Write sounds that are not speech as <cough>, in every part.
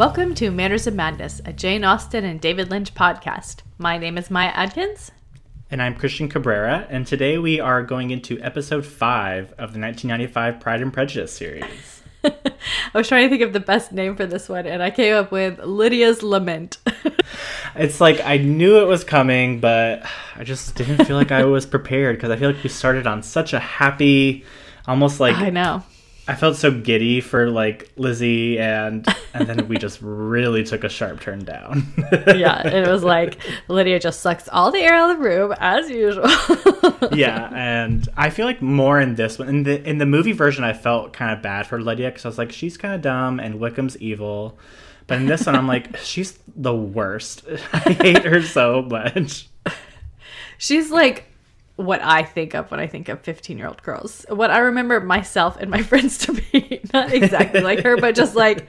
Welcome to Manners of Madness, a Jane Austen and David Lynch podcast. My name is Maya Adkins. And I'm Christian Cabrera, and today we are going into episode five of the 1995 Pride and Prejudice series. <laughs> I was trying to think of the best name for this one, and I came up with Lydia's Lament. <laughs> it's like I knew it was coming, but I just didn't feel like I was prepared because I feel like we started on such a happy, almost like I know. I felt so giddy for like Lizzie and and then we just really took a sharp turn down. <laughs> yeah, it was like Lydia just sucks all the air out of the room as usual. <laughs> yeah, and I feel like more in this one in the in the movie version I felt kind of bad for Lydia cuz I was like she's kind of dumb and Wickham's evil. But in this one I'm like <laughs> she's the worst. I hate her so much. She's like what I think of when I think of 15 year old girls. What I remember myself and my <laughs> friends to be. Not exactly like her, but just like,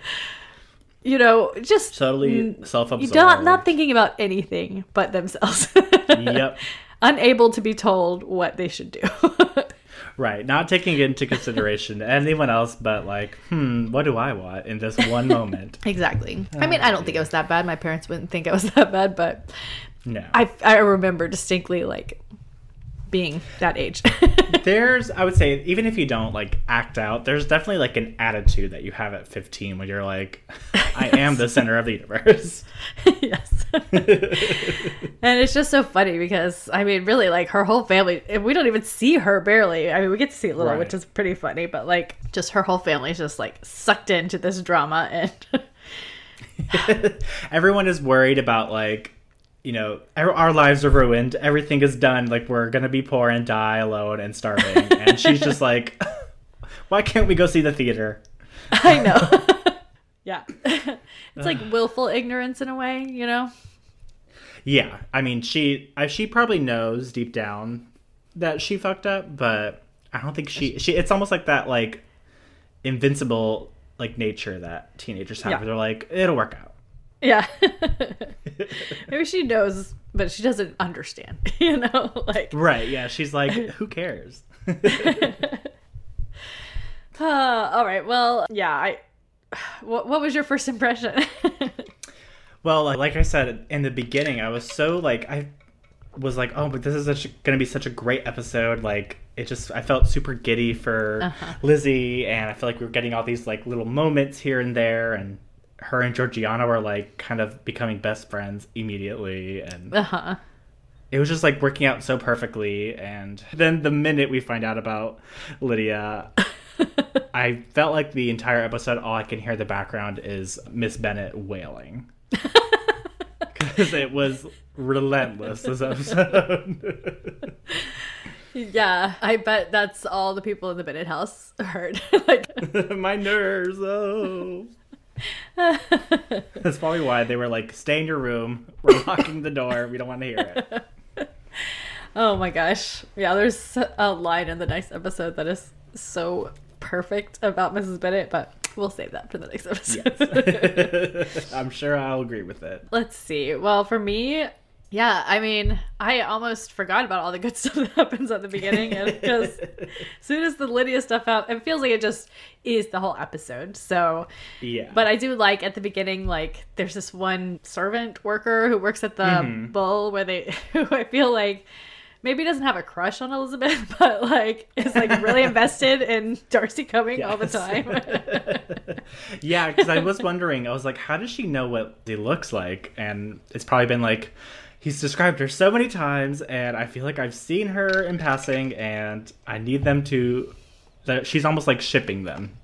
you know, just totally self absorbed. Not, not thinking about anything but themselves. <laughs> yep. Unable to be told what they should do. <laughs> right. Not taking into consideration anyone else, but like, hmm, what do I want in this one moment? exactly. I mean, I don't think it was that bad. My parents wouldn't think it was that bad, but. No. I, I remember distinctly like being that age. <laughs> there's, I would say, even if you don't like act out, there's definitely like an attitude that you have at 15 when you're like, I yes. <laughs> am the center of the universe. <laughs> yes. and it's just so funny because, I mean, really, like her whole family, we don't even see her barely. I mean, we get to see a little, right. which is pretty funny, but like just her whole family is just like sucked into this drama and. Everyone is worried about like you know, our lives are ruined. Everything is done. Like we're gonna be poor and die alone and starving. <laughs> and she's just like, <laughs> why can't we go see the theater? <laughs> I know. yeah, it's like willful ignorance in a way, you know. Yeah, I mean, she she probably knows deep down that she fucked up, but I don't think she she. It's almost like that like invincible like nature that teenagers have. Yeah. They're like, it'll work out. Yeah. <laughs> Maybe she knows, but she doesn't understand. <laughs> You know, like right. Yeah, she's like, <laughs> who cares? uh, all right. Well, yeah. I. What What was your first impression? well, like I said in the beginning, I was so like I was like, oh, but this is going to be such a great episode. Like, it just, I felt super giddy for uh-huh. Lizzie, and I feel like we were getting all these like little moments here and there, and her and Georgiana were like kind of becoming best friends immediately and uh-huh. it was just like working out so perfectly and then the minute we find out about Lydia <laughs> I felt like the entire episode all I can hear in the background is Miss Bennet wailing. <laughs> Because it was relentless this episode. yeah, I bet that's all the people in the Bennet house heard. <laughs> like my nerves, oh. <laughs> That's probably why they were like, "Stay in your room. We're locking the door. We don't want to hear it." <laughs> Oh my gosh! Yeah, there's a line in the next episode that is so perfect about Mrs. Bennet, but we'll save that for the next episode. Yes. <laughs> I'm sure I'll agree with it. Let's see. Well, for me, yeah, I mean, I almost forgot about all the good <laughs> stuff that happens at the beginning, and <laughs> because as soon as the Lydia stuff out, it feels like it just is the whole episode. So, yeah. But I do like at the beginning, like there's this one servant worker who works at the mm-hmm. Bull, where they, <laughs> who I feel like maybe doesn't have a crush on Elizabeth, but like is like really invested in Darcy coming yes. all the time. yeah, because I was wondering, I was like, how does she know what he looks like? And it's probably been like he's described her so many times, and I feel like I've seen her in passing, and I need them to. That she's almost like shipping them.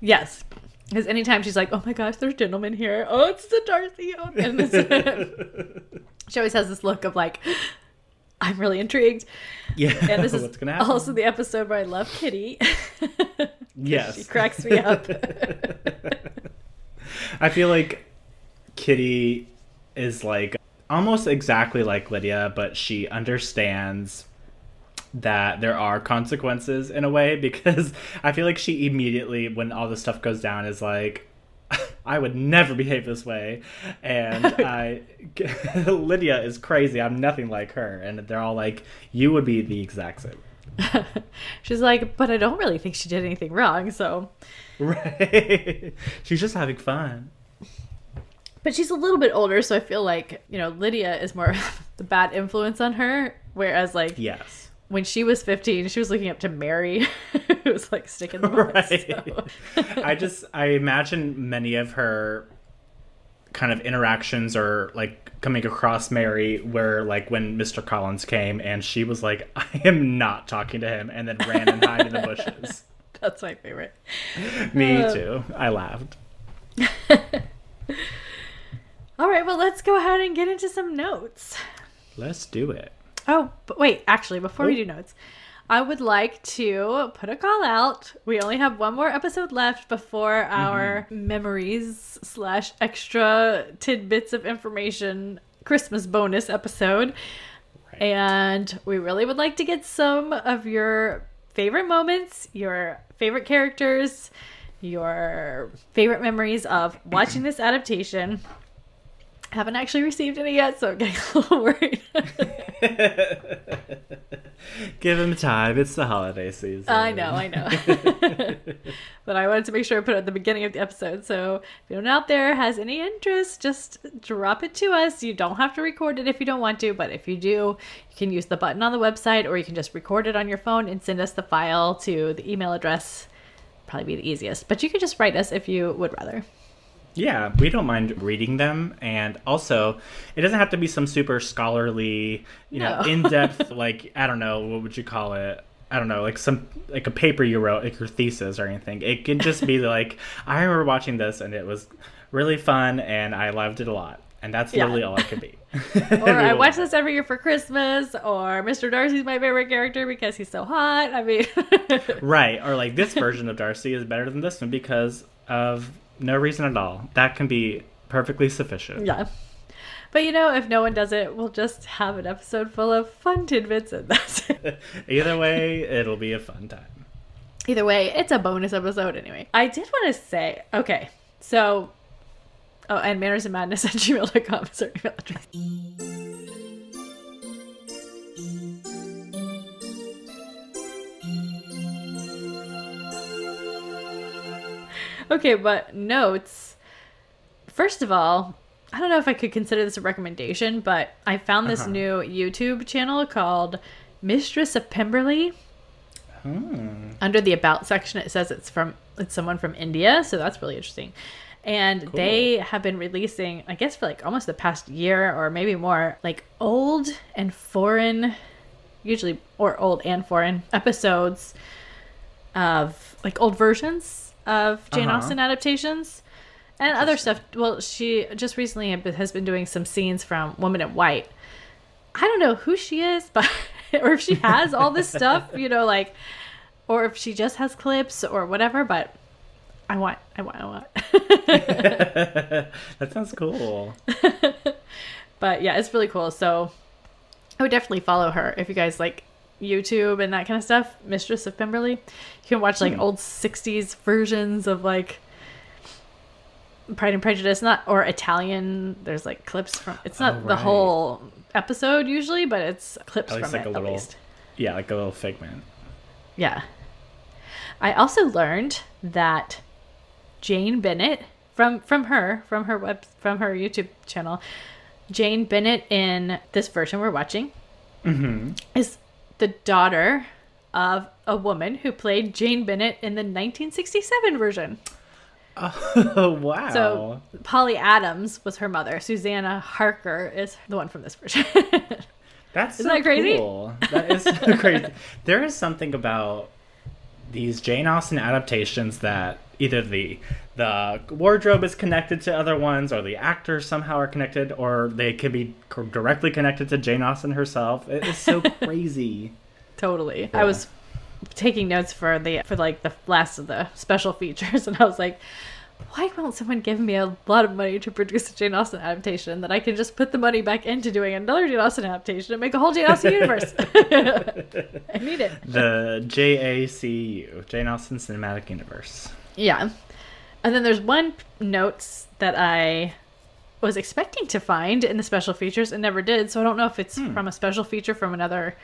Yes, because anytime she's like, "Oh my gosh, there's gentlemen here. Oh, it's the Darcy." And <laughs> she always has this look of like, "I'm really intrigued." Yeah, and this <laughs> is also the episode where I love Kitty. <laughs> yes, she cracks me up. I feel like Kitty is like almost exactly like Lydia, but she understands that there are consequences in a way <laughs> because I feel like she immediately, when all this stuff goes down, is like, <laughs> I would never behave this way, and <laughs> I Lydia is crazy. I'm nothing like her, and they're all like, you would be the exact same. She's like, but I don't really think she did anything wrong, so. Right. She's just having fun. But she's a little bit older, so I feel like, you know, Lydia is more <laughs> the bad influence on her. Whereas, like, yes. when she was 15, she was looking up to Mary, <laughs> who was like sticking the butt, Right. so- <laughs> I just I imagine many of her kind of interactions or like coming across Mary where like when Mr. Collins came and she was like, I am not talking to him and then ran and hid in the bushes. That's my favorite. Me Uh, too. I laughed. All right, well, let's go ahead and get into some notes. Let's do it. Oh, but wait, actually, before we Oh. do notes, I would like to put a call out. We only have one more episode left before mm-hmm. our memories slash extra tidbits of information Christmas bonus episode. Right. And we really would like to get some of your favorite moments, your favorite characters, your favorite memories of watching this adaptation. Haven't actually received any yet, so I'm getting <laughs> a little worried. <laughs> Give him time. It's the holiday season. I know, I know. <laughs> but I wanted to make sure I put it at the beginning of the episode. So if anyone out there has any interest, just drop it to us. You don't have to record it if you don't want to, but if you do, you can use the button on the website or you can just record it on your phone and send us the file to the email address. Probably be the easiest. But you could just write us if you would rather. Yeah, we don't mind reading them, and also, it doesn't have to be some super scholarly, you know, <laughs> in depth. like I don't know, what would you call it? I don't know, like some like a paper you wrote, like your thesis or anything. It can just be <laughs> like, I remember watching this, and it was really fun, and I loved it a lot, and that's Yeah. literally all it could be. <laughs> Or I watch this every year for Christmas, or Mr. Darcy's my favorite character because he's so hot. I mean, right, or like this version of Darcy is better than this one because of no reason at all. That can be perfectly sufficient. Yeah. But you know, if no one does it, we'll just have an episode full of fun tidbits and that's it. <laughs> Either way, it'll be a fun time. Either way, it's a bonus episode anyway. I did want to say, okay, so oh, and manners and madness at gmail.com is our email address. <laughs> Okay, but notes. First of all, I don't know if I could consider this a recommendation, but I found this Uh-huh. new YouTube channel called Mistress of Pemberley. Hmm. Under the about section, it says it's from it's someone from India, so that's really interesting. And they have been releasing, I guess, for like almost the past year or maybe more, like old and foreign, usually or old and foreign episodes of like old versions of Jane Uh-huh. Austen adaptations and other stuff. Well, she just recently has been doing some scenes from Woman in White. I don't know who she is, <laughs> but or if she has all this stuff, you know, like, or if she just has clips or whatever. But I want, I want, I want. <laughs> that sounds cool. <laughs> but yeah, it's really cool. So I would definitely follow her if you guys like YouTube and that kind of stuff. Mistress of Pemberley. You can watch like Hmm. old '60s versions of like Pride and Prejudice, not or Italian. There's like clips from. It's not Oh, the whole episode usually, but it's clips from like it a little- at least. Yeah, like a little figment. Yeah. I also learned that Jane Bennet from from her from her web from her YouTube channel, Jane Bennet in this version we're watching Mm-hmm. is the daughter of a woman who played Jane Bennet in the 1967 version. Oh <laughs> wow. So Polly Adams was her mother. Susannah Harker is the one from this version. <laughs> that's isn't so that crazy? Cool. That is so <laughs> crazy. There is something about these Jane Austen adaptations that either the the wardrobe is connected to other ones, or the actors somehow are connected, or they could be co- directly connected to Jane Austen herself. It is so <laughs> crazy. Totally. Yeah. I was taking notes for the for like the last of the special features, <laughs> and I was like, why won't someone give me a lot of money to produce a Jane Austen adaptation that I can just put the money back into doing another Jane Austen adaptation and make a whole Jane Austen universe? <laughs> I need it. The JACU, Jane Austen Cinematic Universe. Yeah. And then there's one notes that I was expecting to find in the special features and never did. So I don't know if it's from a special feature from another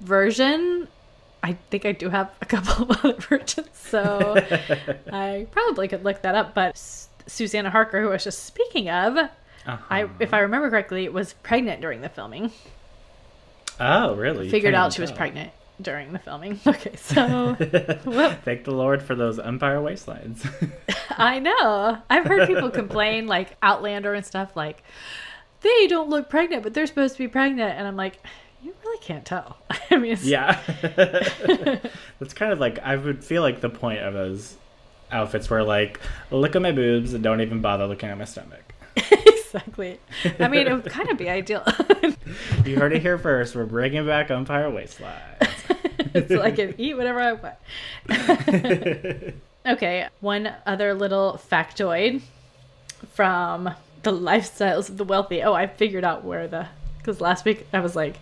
version. I think I do have a <laughs> couple of other versions, so <laughs> I probably could look that up. But Susannah Harker, who I was just speaking of, uh-huh. I, if I remember correctly, was pregnant during the filming. Oh, really? Figured out she was pregnant during the filming. <laughs> Okay, so <laughs> thank the Lord for those Empire waistlines. <laughs> I know. I've heard people complain, like Outlander and stuff, like they don't look pregnant, but they're supposed to be pregnant, and I'm like, you really can't tell. I mean, yeah, that's kind of like I would feel like the point of those outfits were like, look at my boobs and don't even bother looking at my stomach. Exactly. I mean, it would kind of be ideal. <laughs> you heard it here first. We're bringing back Empire waistline. <laughs> so I can eat whatever I want. <laughs> okay, one other little factoid from the lifestyles of the wealthy. Oh, I figured out where the because last week I was like,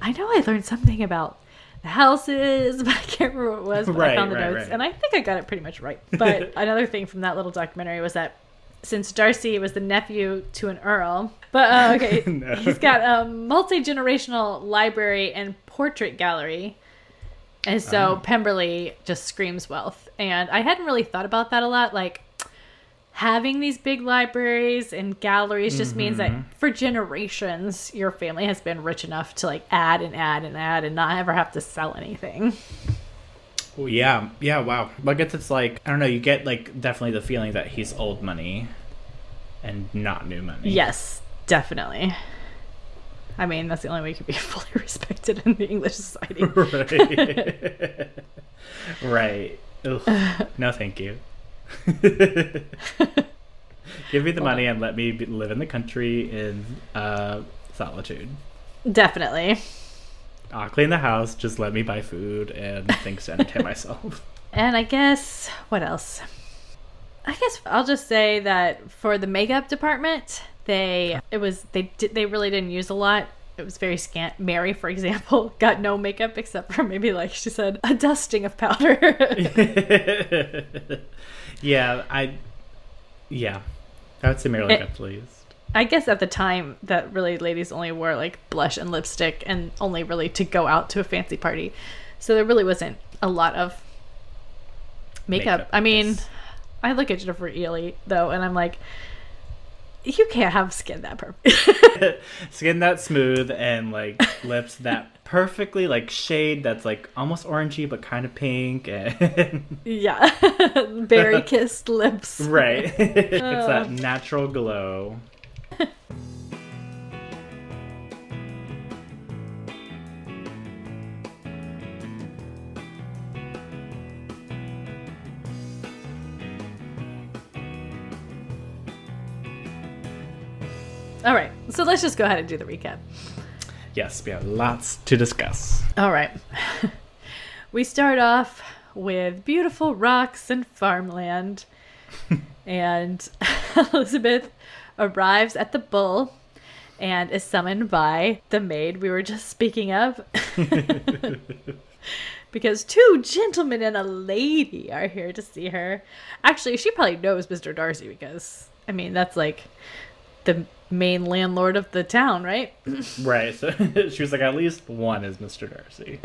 I know I learned something about the houses, but I can't remember what it was. But right, I found the right, notes, right. and I think I got it pretty much right. But another thing from that little documentary was that since Darcy was the nephew to an earl, but uh, <laughs> okay, no. he's got a multi generational library and portrait gallery and so oh. Pemberley just screams wealth. And I hadn't really thought about that a lot. Like, having these big libraries and galleries just mm-hmm. means that mm-hmm. for generations, your family has been rich enough to like add and add and add and not ever have to sell anything. Well, yeah, yeah, wow. But I guess it's like, I don't know, you get like definitely the feeling that he's old money and not new money. Yes, definitely. I mean, that's the only way you can be <laughs> fully respected in the English society. <laughs> right. <laughs> right. No, thank you. Give me the money and let me be, live in the country in uh, solitude. Definitely. I'll clean the house. Just let me buy food and <laughs> things to entertain myself. And I guess what else? I guess I'll just say that for the makeup department, they it was they did they really didn't use a lot. It was very scant. Mary, for example, <laughs> got no makeup except for maybe like she said a dusting of powder. <laughs> yeah, I yeah, I would say Mary eh, got pleased. I guess at the time that really ladies only wore like blush and lipstick and only really to go out to a fancy party. So there really wasn't a lot of makeup. makeup I mean, I look at Jennifer Ehle though and I'm like you can't have skin that perfect. <laughs> <laughs> skin that smooth and like <laughs> lips that perfectly like shade that's like almost orangey but kind of pink and yeah berry kissed lips right it's that natural glow <laughs> All right. So let's just go ahead and do the recap. Yes, we have lots to discuss. All right. <laughs> we start off with beautiful rocks and farmland. <laughs> and Elizabeth arrives at the bull and is summoned by the maid we were just speaking of. <laughs> because two gentlemen and a lady are here to see her. Actually, she probably knows Mr. Darcy because, I mean, that's like the main landlord of the town, right? <laughs> right. So <laughs> she was like, at least one is Mr. Darcy.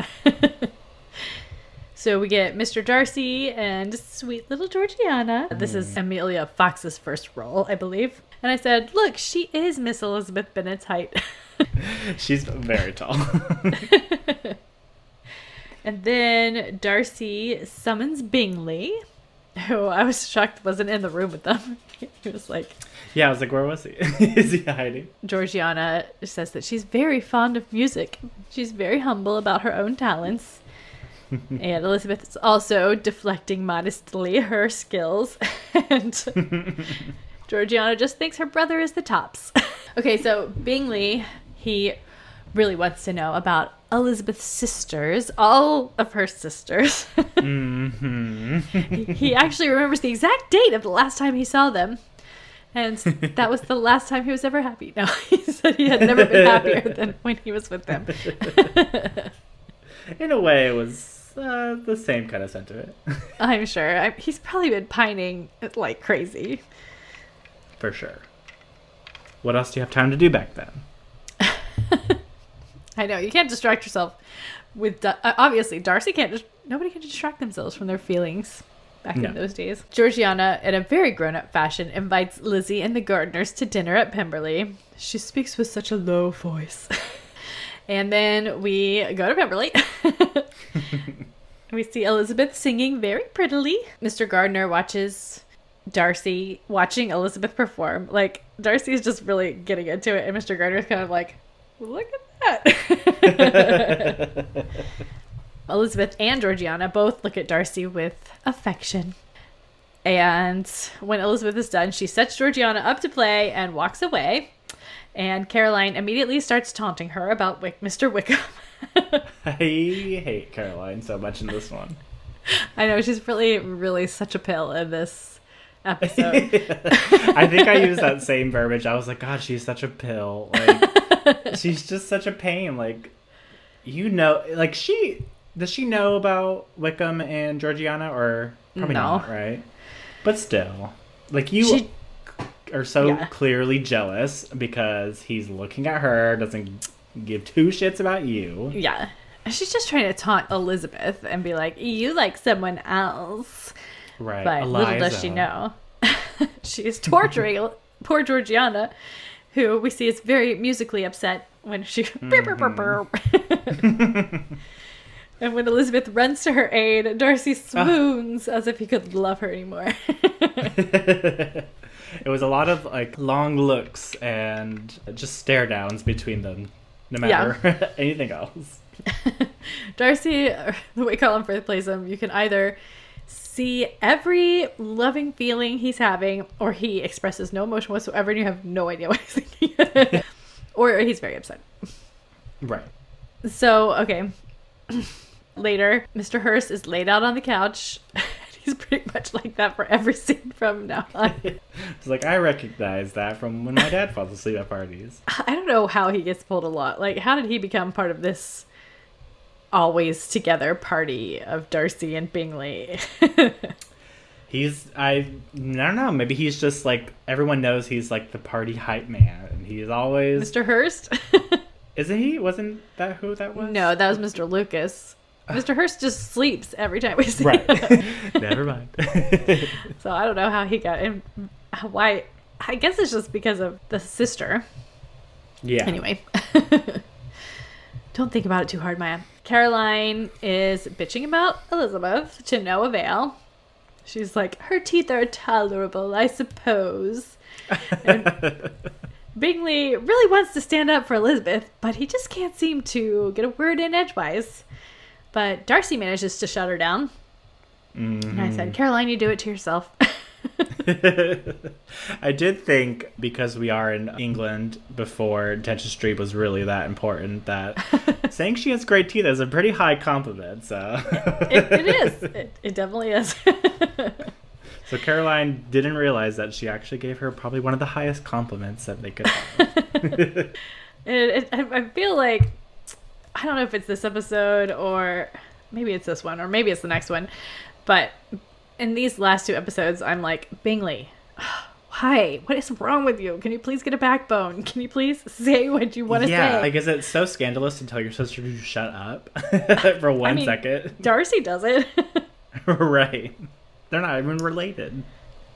so we get Mr. Darcy and sweet little Georgiana. This is mm. Emilia Fox's first role, I believe. And I said, look, she is Miss Elizabeth Bennet's height. <laughs> She's very tall. <laughs> and then Darcy summons Bingley, who I was shocked wasn't in the room with them. <laughs> he was like, yeah, I was like, where was he? Is he hiding? Georgiana says that she's very fond of music. She's very humble about her own talents. and Elizabeth is also deflecting modestly her skills. and Georgiana just thinks her brother is the tops. <laughs> okay, so Bingley, he really wants to know about Elizabeth's sisters, all of her sisters. <laughs> mm-hmm. he actually remembers the exact date of the last time he saw them and that was the last time he was ever happy. No, <laughs> he said he had never been happier than when he was with them. In a way, it was uh, the same kind of sentiment. I'm sure. I, he's probably been pining like crazy. For sure. What else do you have time to do back then? <laughs> I know you can't distract yourself with. Uh, obviously, Darcy can't. Just, nobody can distract themselves from their feelings back no. in those days. Georgiana, in a very grown up fashion, invites Lizzie and the Gardiners to dinner at Pemberley. She speaks with such a low voice. <laughs> and then we go to Pemberley. <laughs> we see Elizabeth singing very prettily. Mr. Gardiner watches Darcy watching Elizabeth perform. Like, Darcy is just really getting into it, and Mr. Gardiner's kind of like, look at that. <laughs> Elizabeth and Georgiana both look at Darcy with affection. And when Elizabeth is done, she sets Georgiana up to play and walks away. And Caroline immediately starts taunting her about Wick- Mr. Wickham. <laughs> <laughs> I hate Caroline so much in this one. I know she's really, really such a pill in this episode. <laughs> I think I used that same verbiage. I was like, God, she's such a pill. Like, <laughs> she's just such a pain. Like, you know, like she does she know about Wickham and Georgiana or probably no. not, right? But still, like you she, are so yeah. clearly jealous because he's looking at her, doesn't give two shits about you. Yeah. She's just trying to taunt Elizabeth and be like, "You like someone else." Right. But Eliza. little does she know, <laughs> she is torturing <laughs> poor Georgiana, who we see is very musically upset when she. <laughs> Mm-hmm. And when Elizabeth runs to her aid, Darcy ah. swoons as if he could love her anymore. it was a lot of like long looks and just stare downs between them, no matter yeah. anything else. Darcy, the way Colin Firth plays him, you can either see every loving feeling he's having, or he expresses no emotion whatsoever, and you have no idea what he's thinking. <laughs> or he's very upset. Right. So, okay <clears throat> later, Mr. Hurst is laid out on the couch. <laughs> He's pretty much like that for every scene from now on. <laughs> it's like I recognize that from when my dad falls asleep at parties. I don't know how he gets pulled a lot. Like, how did he become part of this always together party of Darcy and Bingley? <laughs> he's I I don't know. Maybe he's just like everyone knows he's like the party hype man, and he's always Mr. Hurst. <laughs> Isn't he? Wasn't that who that was? No, that was Mr. Lucas. Mr. Hurst just sleeps every time we see right. him. <laughs> Never mind. so I don't know how he got in. Why? I guess it's just because of the sister. Yeah. Anyway. don't think about it too hard, Maya. Caroline is bitching about Elizabeth to no avail. She's like, her teeth are tolerable, I suppose. And <laughs> Bingley really wants to stand up for Elizabeth, but he just can't seem to get a word in edgewise. But Darcy manages to shut her down. Mm-hmm. And I said, mm-hmm. Caroline, you do it to yourself. <laughs> <laughs> I did think because we are in England before Attention Street was really that important that <laughs> saying she has great teeth is a pretty high compliment. So it, it is. It, it definitely is. <laughs> so Caroline didn't realize that she actually gave her probably one of the highest compliments that they could have. it, I feel like I don't know if it's this episode or maybe it's this one or maybe it's the next one. But in these last two episodes, I'm like, Bingley, <sighs> why? What is wrong with you? Can you please get a backbone? Can you please say what you want to yeah, say? Yeah, like, is it so scandalous to tell your sister to shut up <laughs> for one I mean, second? <laughs> Darcy does it. <laughs> right. They're not even related.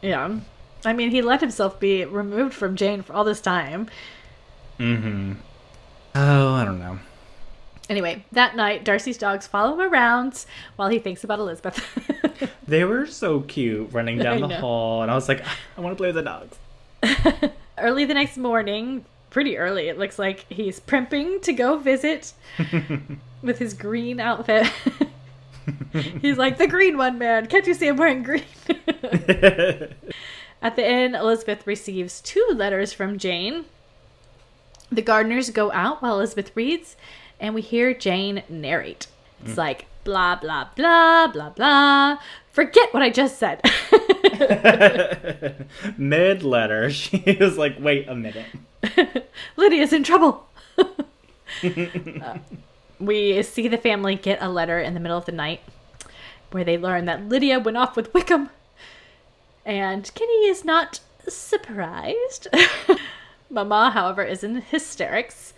Yeah. I mean, he let himself be removed from Jane for all this time. Mm hmm. Oh, I don't know. Anyway, that night, Darcy's dogs follow him around while he thinks about Elizabeth. <laughs> they were so cute running down the hall, and I was like, I want to play with the dogs. <laughs> early the next morning, pretty early, it looks like he's primping to go visit <laughs> with his green outfit. he's like, the green one, man. Can't you see I'm wearing green? At the inn, Elizabeth receives two letters from Jane. The Gardiners go out while Elizabeth reads, and we hear Jane narrate. It's mm. like blah blah blah blah blah. Forget what I just said. <laughs> Mid letter, <laughs> she was like, "Wait a minute." <laughs> Lydia's in trouble. uh, we see the family get a letter in the middle of the night where they learn that Lydia went off with Wickham. And Kitty is not surprised. Mama, however, is in hysterics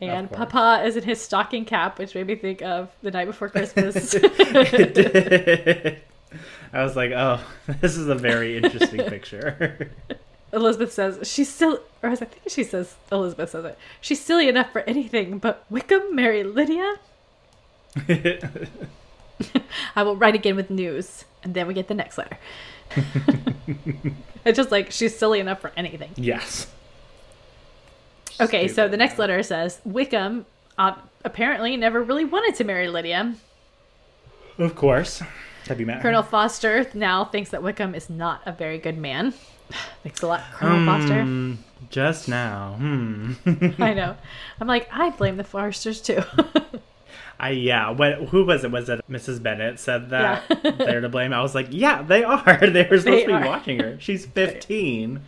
and Papa is in his stocking cap, which made me think of the night before <laughs> Christmas. I was like, oh, <laughs> this is a very interesting <laughs> picture. Elizabeth says she's still, or I think she says Elizabeth says it. She's silly enough for anything, but Wickham marry Lydia. I will write again with news, and then we get the next letter. it's just like she's silly enough for anything. Yes. Okay, Stupid, so the next letter says Wickham uh, apparently never really wanted to marry Lydia. Of course. Have you met Colonel her? Forster now thinks that Wickham is not a very good man. <sighs> Thanks a lot, Colonel um, Forster. Just now. Hmm. I know. I'm like, I blame the Forsters too. <laughs> I yeah. What who was it? Was it Mrs. Bennet said that yeah. they're to blame? I was like, yeah, they are. <laughs> They were supposed they to be are. watching her. She's <laughs> 15.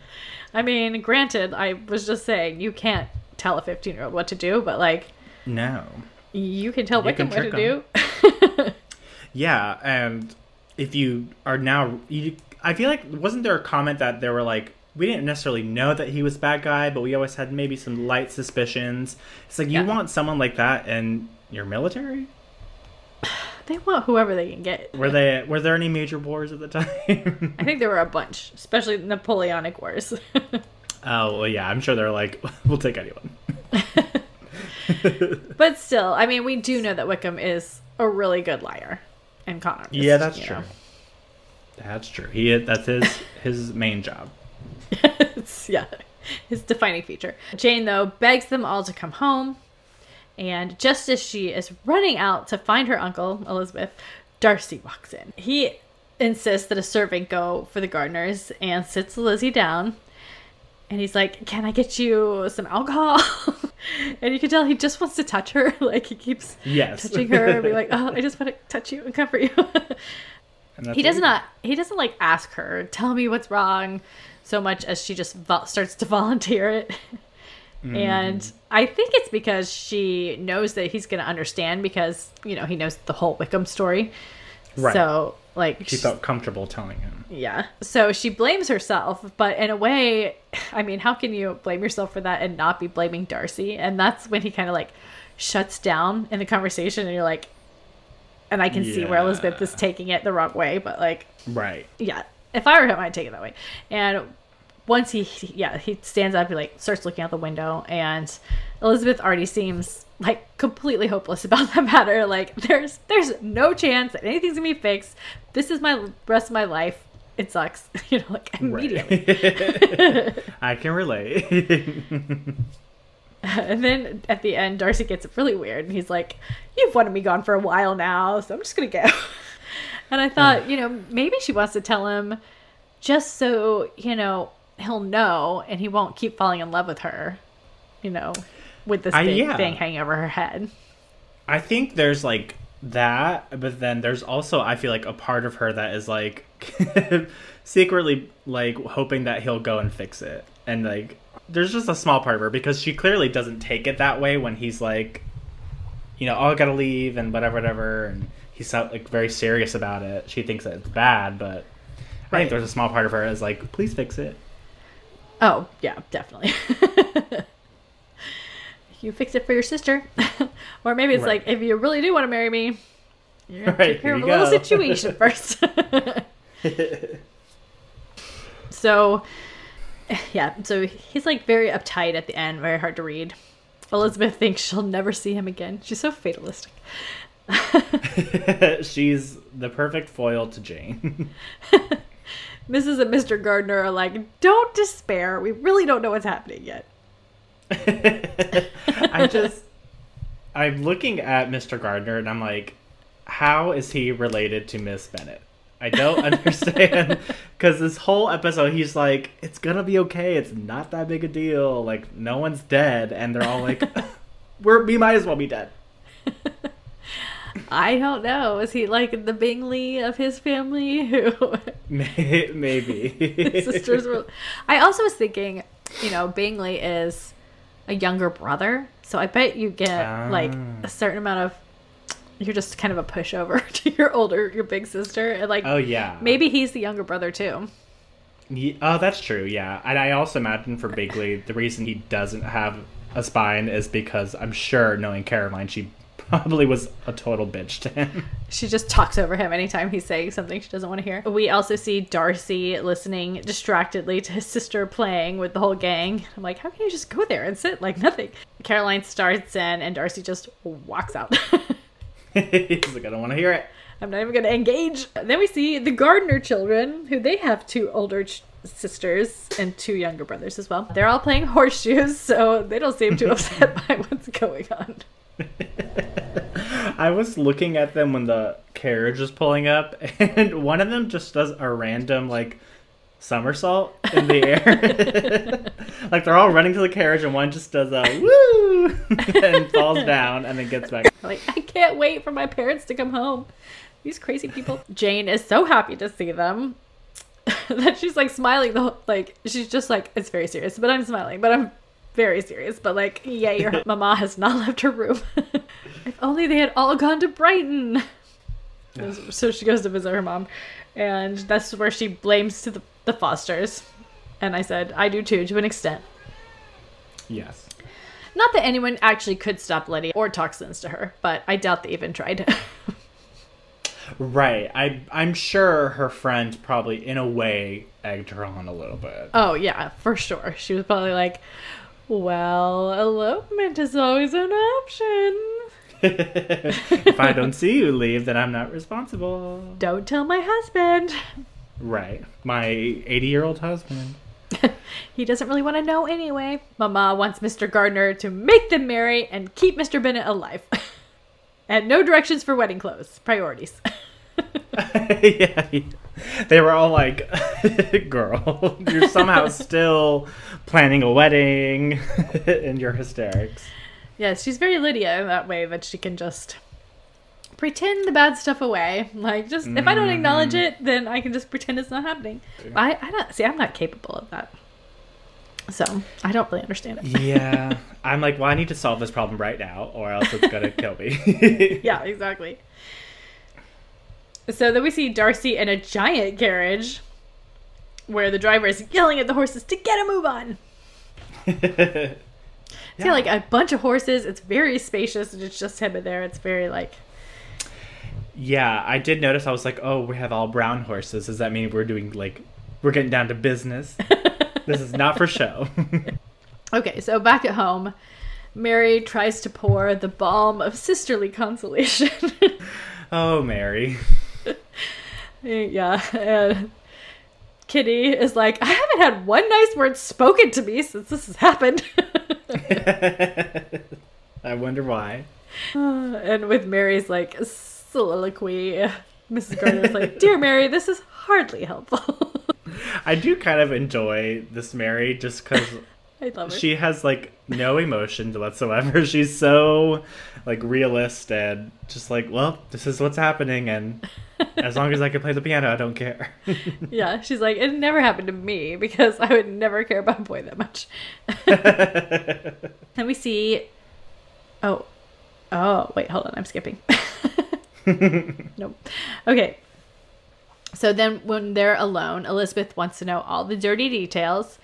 I mean, granted, I was just saying you can't tell a 15 year old what to do, but like, no, you can tell Wickham what to do. <laughs> yeah, and if you are now, you, I feel like wasn't there a comment that there were like we didn't necessarily know that he was bad guy, but we always had maybe some light suspicions. It's like you yeah. want someone like that in your military. <sighs> <sighs> <sighs> They want whoever they can get. Were they? Were there any major wars at the <laughs> time? I think there were a bunch, especially Napoleonic wars. <laughs> oh well, yeah. I'm sure they're like, <laughs> we'll take anyone. but still, I mean, we do know that Wickham is a really good liar and con artist. Yeah, that's true. Know. That's true. He that's his his main job. yeah, his defining feature. Jane though begs them all to come home, and just as she is running out to find her uncle Elizabeth, Darcy walks in. He insists that a servant go for the Gardiners and sits Lizzie down. And he's like, "Can I get you some alcohol?" <laughs> and you can tell he just wants to touch her. <laughs> Like he keeps yes. touching her, and be like, <laughs> "Oh, I just want to touch you and comfort you." he does not. He doesn't like ask her, "Tell me what's wrong," so much as she just vo- starts to volunteer it. Mm. And I think it's because she knows that he's going to understand because, you know, he knows the whole Wickham story. Right. So, like, she felt comfortable telling him. Yeah. So she blames herself, but in a way, <sighs> I mean, how can you blame yourself for that and not be blaming Darcy? And that's when he kind of like shuts down in the conversation, and you're like, and I can yeah. see where Elizabeth is taking it the wrong way, but like, right. Yeah. If I were him, I'd take it that way. And once he, yeah, he stands up, he like starts looking out the window, and Elizabeth already seems like completely hopeless <laughs> about the matter. Like there's there's no chance that anything's gonna be fixed. This is my rest of my life. It sucks, <laughs> you know, like immediately. Right. <laughs> I can relate. and then at the end, Darcy gets really weird, and he's like, "You've wanted me gone for a while now, so I'm just gonna go." and I thought, you know, maybe she wants to tell him just so you know he'll know and he won't keep falling in love with her, you know, with this big yeah. thing hanging over her head. I think there's like that, but then there's also I feel like a part of her that is like <laughs> secretly like hoping that he'll go and fix it. And like there's just a small part of her because she clearly doesn't take it that way when he's like you know, oh, I gotta leave and whatever, whatever, and he's like very serious about it. She thinks that it's bad, but right. I think there's a small part of her is like, please fix it. Oh, yeah, definitely. <laughs> you fix it for your sister. <laughs> or maybe it's right. like, if you really do want to marry me, you're going right, to take care of a go. little situation <laughs> first. so, yeah, so he's like very uptight at the end, very hard to read. Elizabeth thinks she'll never see him again. She's so fatalistic. She's the perfect foil to Jane. Mrs. and Mr. Gardiner are like, don't despair. We really don't know what's happening yet. <laughs> I just, I'm looking at Mr. Gardiner and I'm like, how is he related to Miss Bennet? I don't <laughs> understand because this whole episode he's like, it's gonna be okay. It's not that big a deal. Like no one's dead, and they're all like, <laughs> we're we might as well be dead. I don't know. Is he like the Bingley of his family? Who <laughs> maybe sisters were. I also was thinking, you know, Bingley is a younger brother, so I bet you get like a ah. certain amount of. You're just kind of a pushover <laughs> to your older, your big sister, and like, oh yeah, maybe he's the younger brother too. Yeah, oh, that's true. Yeah, and I also imagine for Bingley, the reason he doesn't have a spine is because I'm sure, knowing Caroline, she probably was a total bitch to him. She just talks over him anytime he's saying something she doesn't want to hear. We also see Darcy listening distractedly to his sister playing with the whole gang. I'm like, how can you just go there and sit like nothing? Caroline starts in, and Darcy just walks out. <laughs> he's like, I don't want to hear it. I'm not even going to engage. Then we see the Gardiner children, who they have two older ch- sisters and two younger brothers as well. They're all playing horseshoes, so they don't seem too <laughs> upset by what's going on. I was looking at them when the carriage was pulling up, and one of them just does a random like somersault in the air. <laughs> like they're all running to the carriage, and one just does a woo and falls down, and then gets back. Like I can't wait for my parents to come home. These crazy people. Jane is so happy to see them <laughs> that she's like smiling the whole, like she's just like it's very serious, but I'm smiling, but I'm very serious. But like, yeah, your <laughs> mama has not left her room. <laughs> if only they had all gone to Brighton. so she goes to visit her mom, and that's where she blames to the, the Forsters. And I said, I do too, to an extent. Yes. Not that anyone actually could stop Letty or talk sense to her, but I doubt they even tried. <laughs> Right. I I'm sure her friend probably in a way egged her on a little bit. oh yeah, for sure. She was probably like, "Well, elopement is always an option. if I don't see you leave, then I'm not responsible. Don't tell my husband. Right. My 80-year-old husband. <laughs> He doesn't really want to know anyway." Mama wants Mr. Gardiner to make them marry and keep Mr. Bennet alive. <laughs> and no directions for wedding clothes. Priorities. <laughs> yeah. They were all like, "Girl, you're somehow still planning a wedding <laughs> in your hysterics." Yes, she's very Lydia in that way that she can just pretend the bad stuff away. Like, just if I don't mm-hmm. acknowledge it, then I can just pretend it's not happening. I, I don't see. I'm not capable of that, so I don't really understand it. yeah. <laughs> I'm like, well, I need to solve this problem right now, or else it's gonna kill me. <laughs> yeah, exactly. So then we see Darcy in a giant carriage, where the driver is yelling at the horses to get a move on. yeah. <laughs> See, like a bunch of horses. It's very spacious, and it's just him in there. It's very like Yeah, I did notice. I was like, oh, we have all brown horses. Does that mean we're doing like we're getting down to business? <laughs> this is not for show. <laughs> Okay, so back at home, Mary tries to pour the balm of sisterly consolation. oh, Mary. yeah, and Kitty is like, I haven't had one nice word spoken to me since this has happened. <laughs> I wonder why. Uh, and with Mary's like soliloquy, Mrs. Gardiner's like, Dear Mary, this is hardly helpful. <laughs> I do kind of enjoy this Mary just because <laughs> I love her. she has like no emotions whatsoever. She's so like realist and just like, well, this is what's happening, and as long as I can play the piano, I don't care. <laughs> yeah, she's like, it never happened to me because I would never care about a boy that much. <laughs> Then we see. Oh. Oh, wait, hold on. I'm skipping. <laughs> nope. Okay. So then when they're alone, Elizabeth wants to know all the dirty details.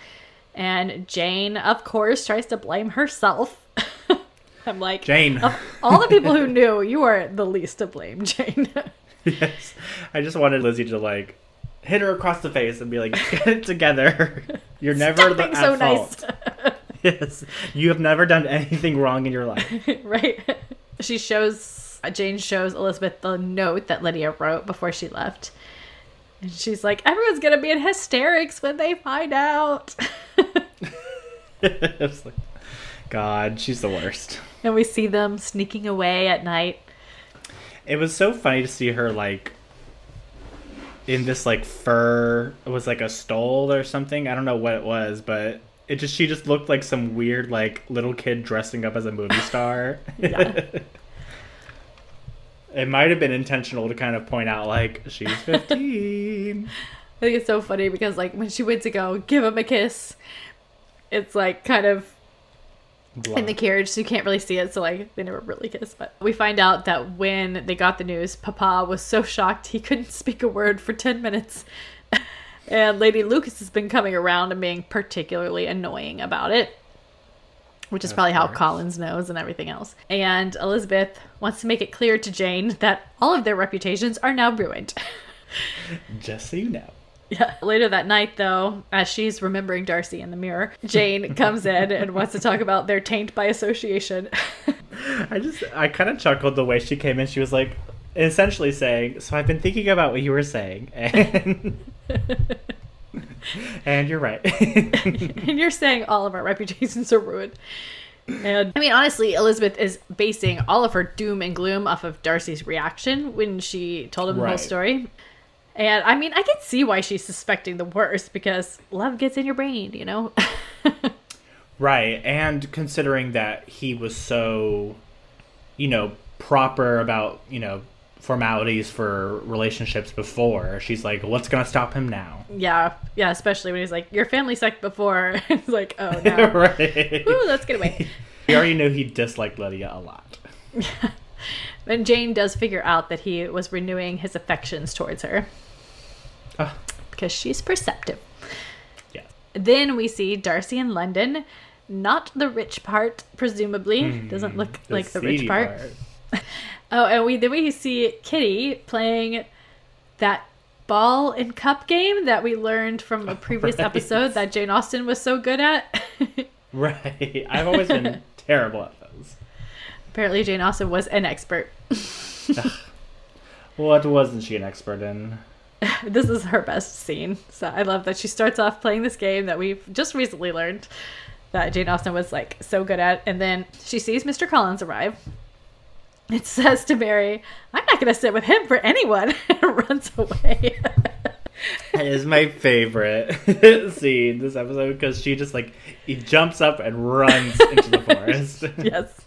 And Jane, of course, tries to blame herself. I'm like, Jane. all the people who <laughs> knew, you are the least to blame, Jane. <laughs> yes, I just wanted Lizzie to like hit her across the face and be like, "Get it together. <laughs> You're never Stop the, being at so fault." nice. Yes, you have never done anything wrong in your life. right? She shows Jane shows Elizabeth the note that Lydia wrote before she left. And she's like, everyone's gonna be in hysterics when they find out. God, she's the worst. and we see them sneaking away at night. It was so funny to see her like in this like fur. It was like a stole or something. I don't know what it was, but it just she just looked like some weird like little kid dressing up as a movie <laughs> star. Yeah. <laughs> it might have been intentional to kind of point out like she's 15. <laughs> I think it's so funny because like when she went to go give him a kiss, it's like kind of in the carriage, so you can't really see it. So like they never really kiss. But we find out that when they got the news, Papa was so shocked he couldn't speak a word for ten minutes. <laughs> And Lady Lucas has been coming around and being particularly annoying about it. which is probably how Collins knows and everything else. And Elizabeth wants to make it clear to Jane that all of their reputations are now ruined. <laughs> Just so you know. Yeah. Later that night, though, as she's remembering Darcy in the mirror, Jane <laughs> comes in and wants to talk about their taint by association. <laughs> I just, I kind of chuckled the way she came in. She was like, essentially saying, "So I've been thinking about what you were saying, <laughs> and and you're right. and you're saying all of our reputations are ruined." And I mean, honestly, Elizabeth is basing all of her doom and gloom off of Darcy's reaction when she told him the whole story. And I mean, I can see why she's suspecting the worst because love gets in your brain, you know? <laughs> right, and considering that he was so, you know, proper about you know formalities for relationships before, she's like, "What's gonna stop him now?" yeah, yeah, especially when he's like, Your family sucked before. <laughs> it's like, Oh, no. <laughs> right. Ooh, let's get away. We already knew he disliked Lydia a lot. And Jane does figure out that he was renewing his affections towards her Ah, because she's perceptive. yeah. Then we see Darcy in London. Not the rich part, presumably. Doesn't look like the rich seedy part. <laughs> Oh, and we then we see Kitty playing that ball and cup game that we learned from a <laughs> previous Right. episode that Jane Austen was so good at. <laughs> Right. I've always been terrible at those. Apparently, Jane Austen was an expert. What wasn't she an expert in? <laughs> this is her best scene. So I love that she starts off playing this game that we've just recently learned that Jane Austen was like so good at, and then she sees Mr. Collins arrive. It says to Mary, "I'm not going to sit with him for anyone," <laughs> and runs away. That is my favorite <laughs> scene this episode because she just like he jumps up and runs into the forest. yes.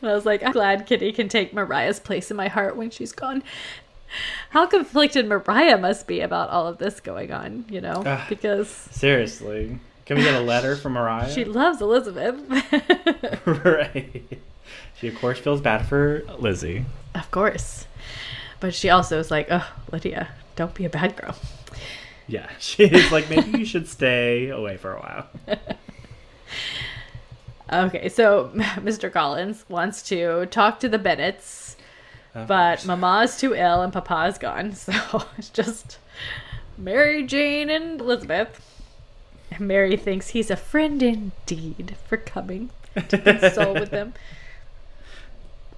And I was like, I'm glad Kitty can take Maria's place in my heart when she's gone. How conflicted Maria must be about all of this going on, you know? Ugh. Because Seriously, can we get a letter from Maria? she loves Elizabeth. <laughs> right. She of course feels bad for Lizzie. of course. But she also is like, oh, Lydia, don't be a bad girl. Yeah, <laughs> she is like maybe you should stay away for a while. <laughs> Okay, so Mr. Collins wants to talk to the Bennets, Of but course. Mama's too ill and Papa's gone. <laughs> So it's just Mary, Jane, and Elizabeth. And Mary thinks he's a friend indeed for coming to console with them. <laughs>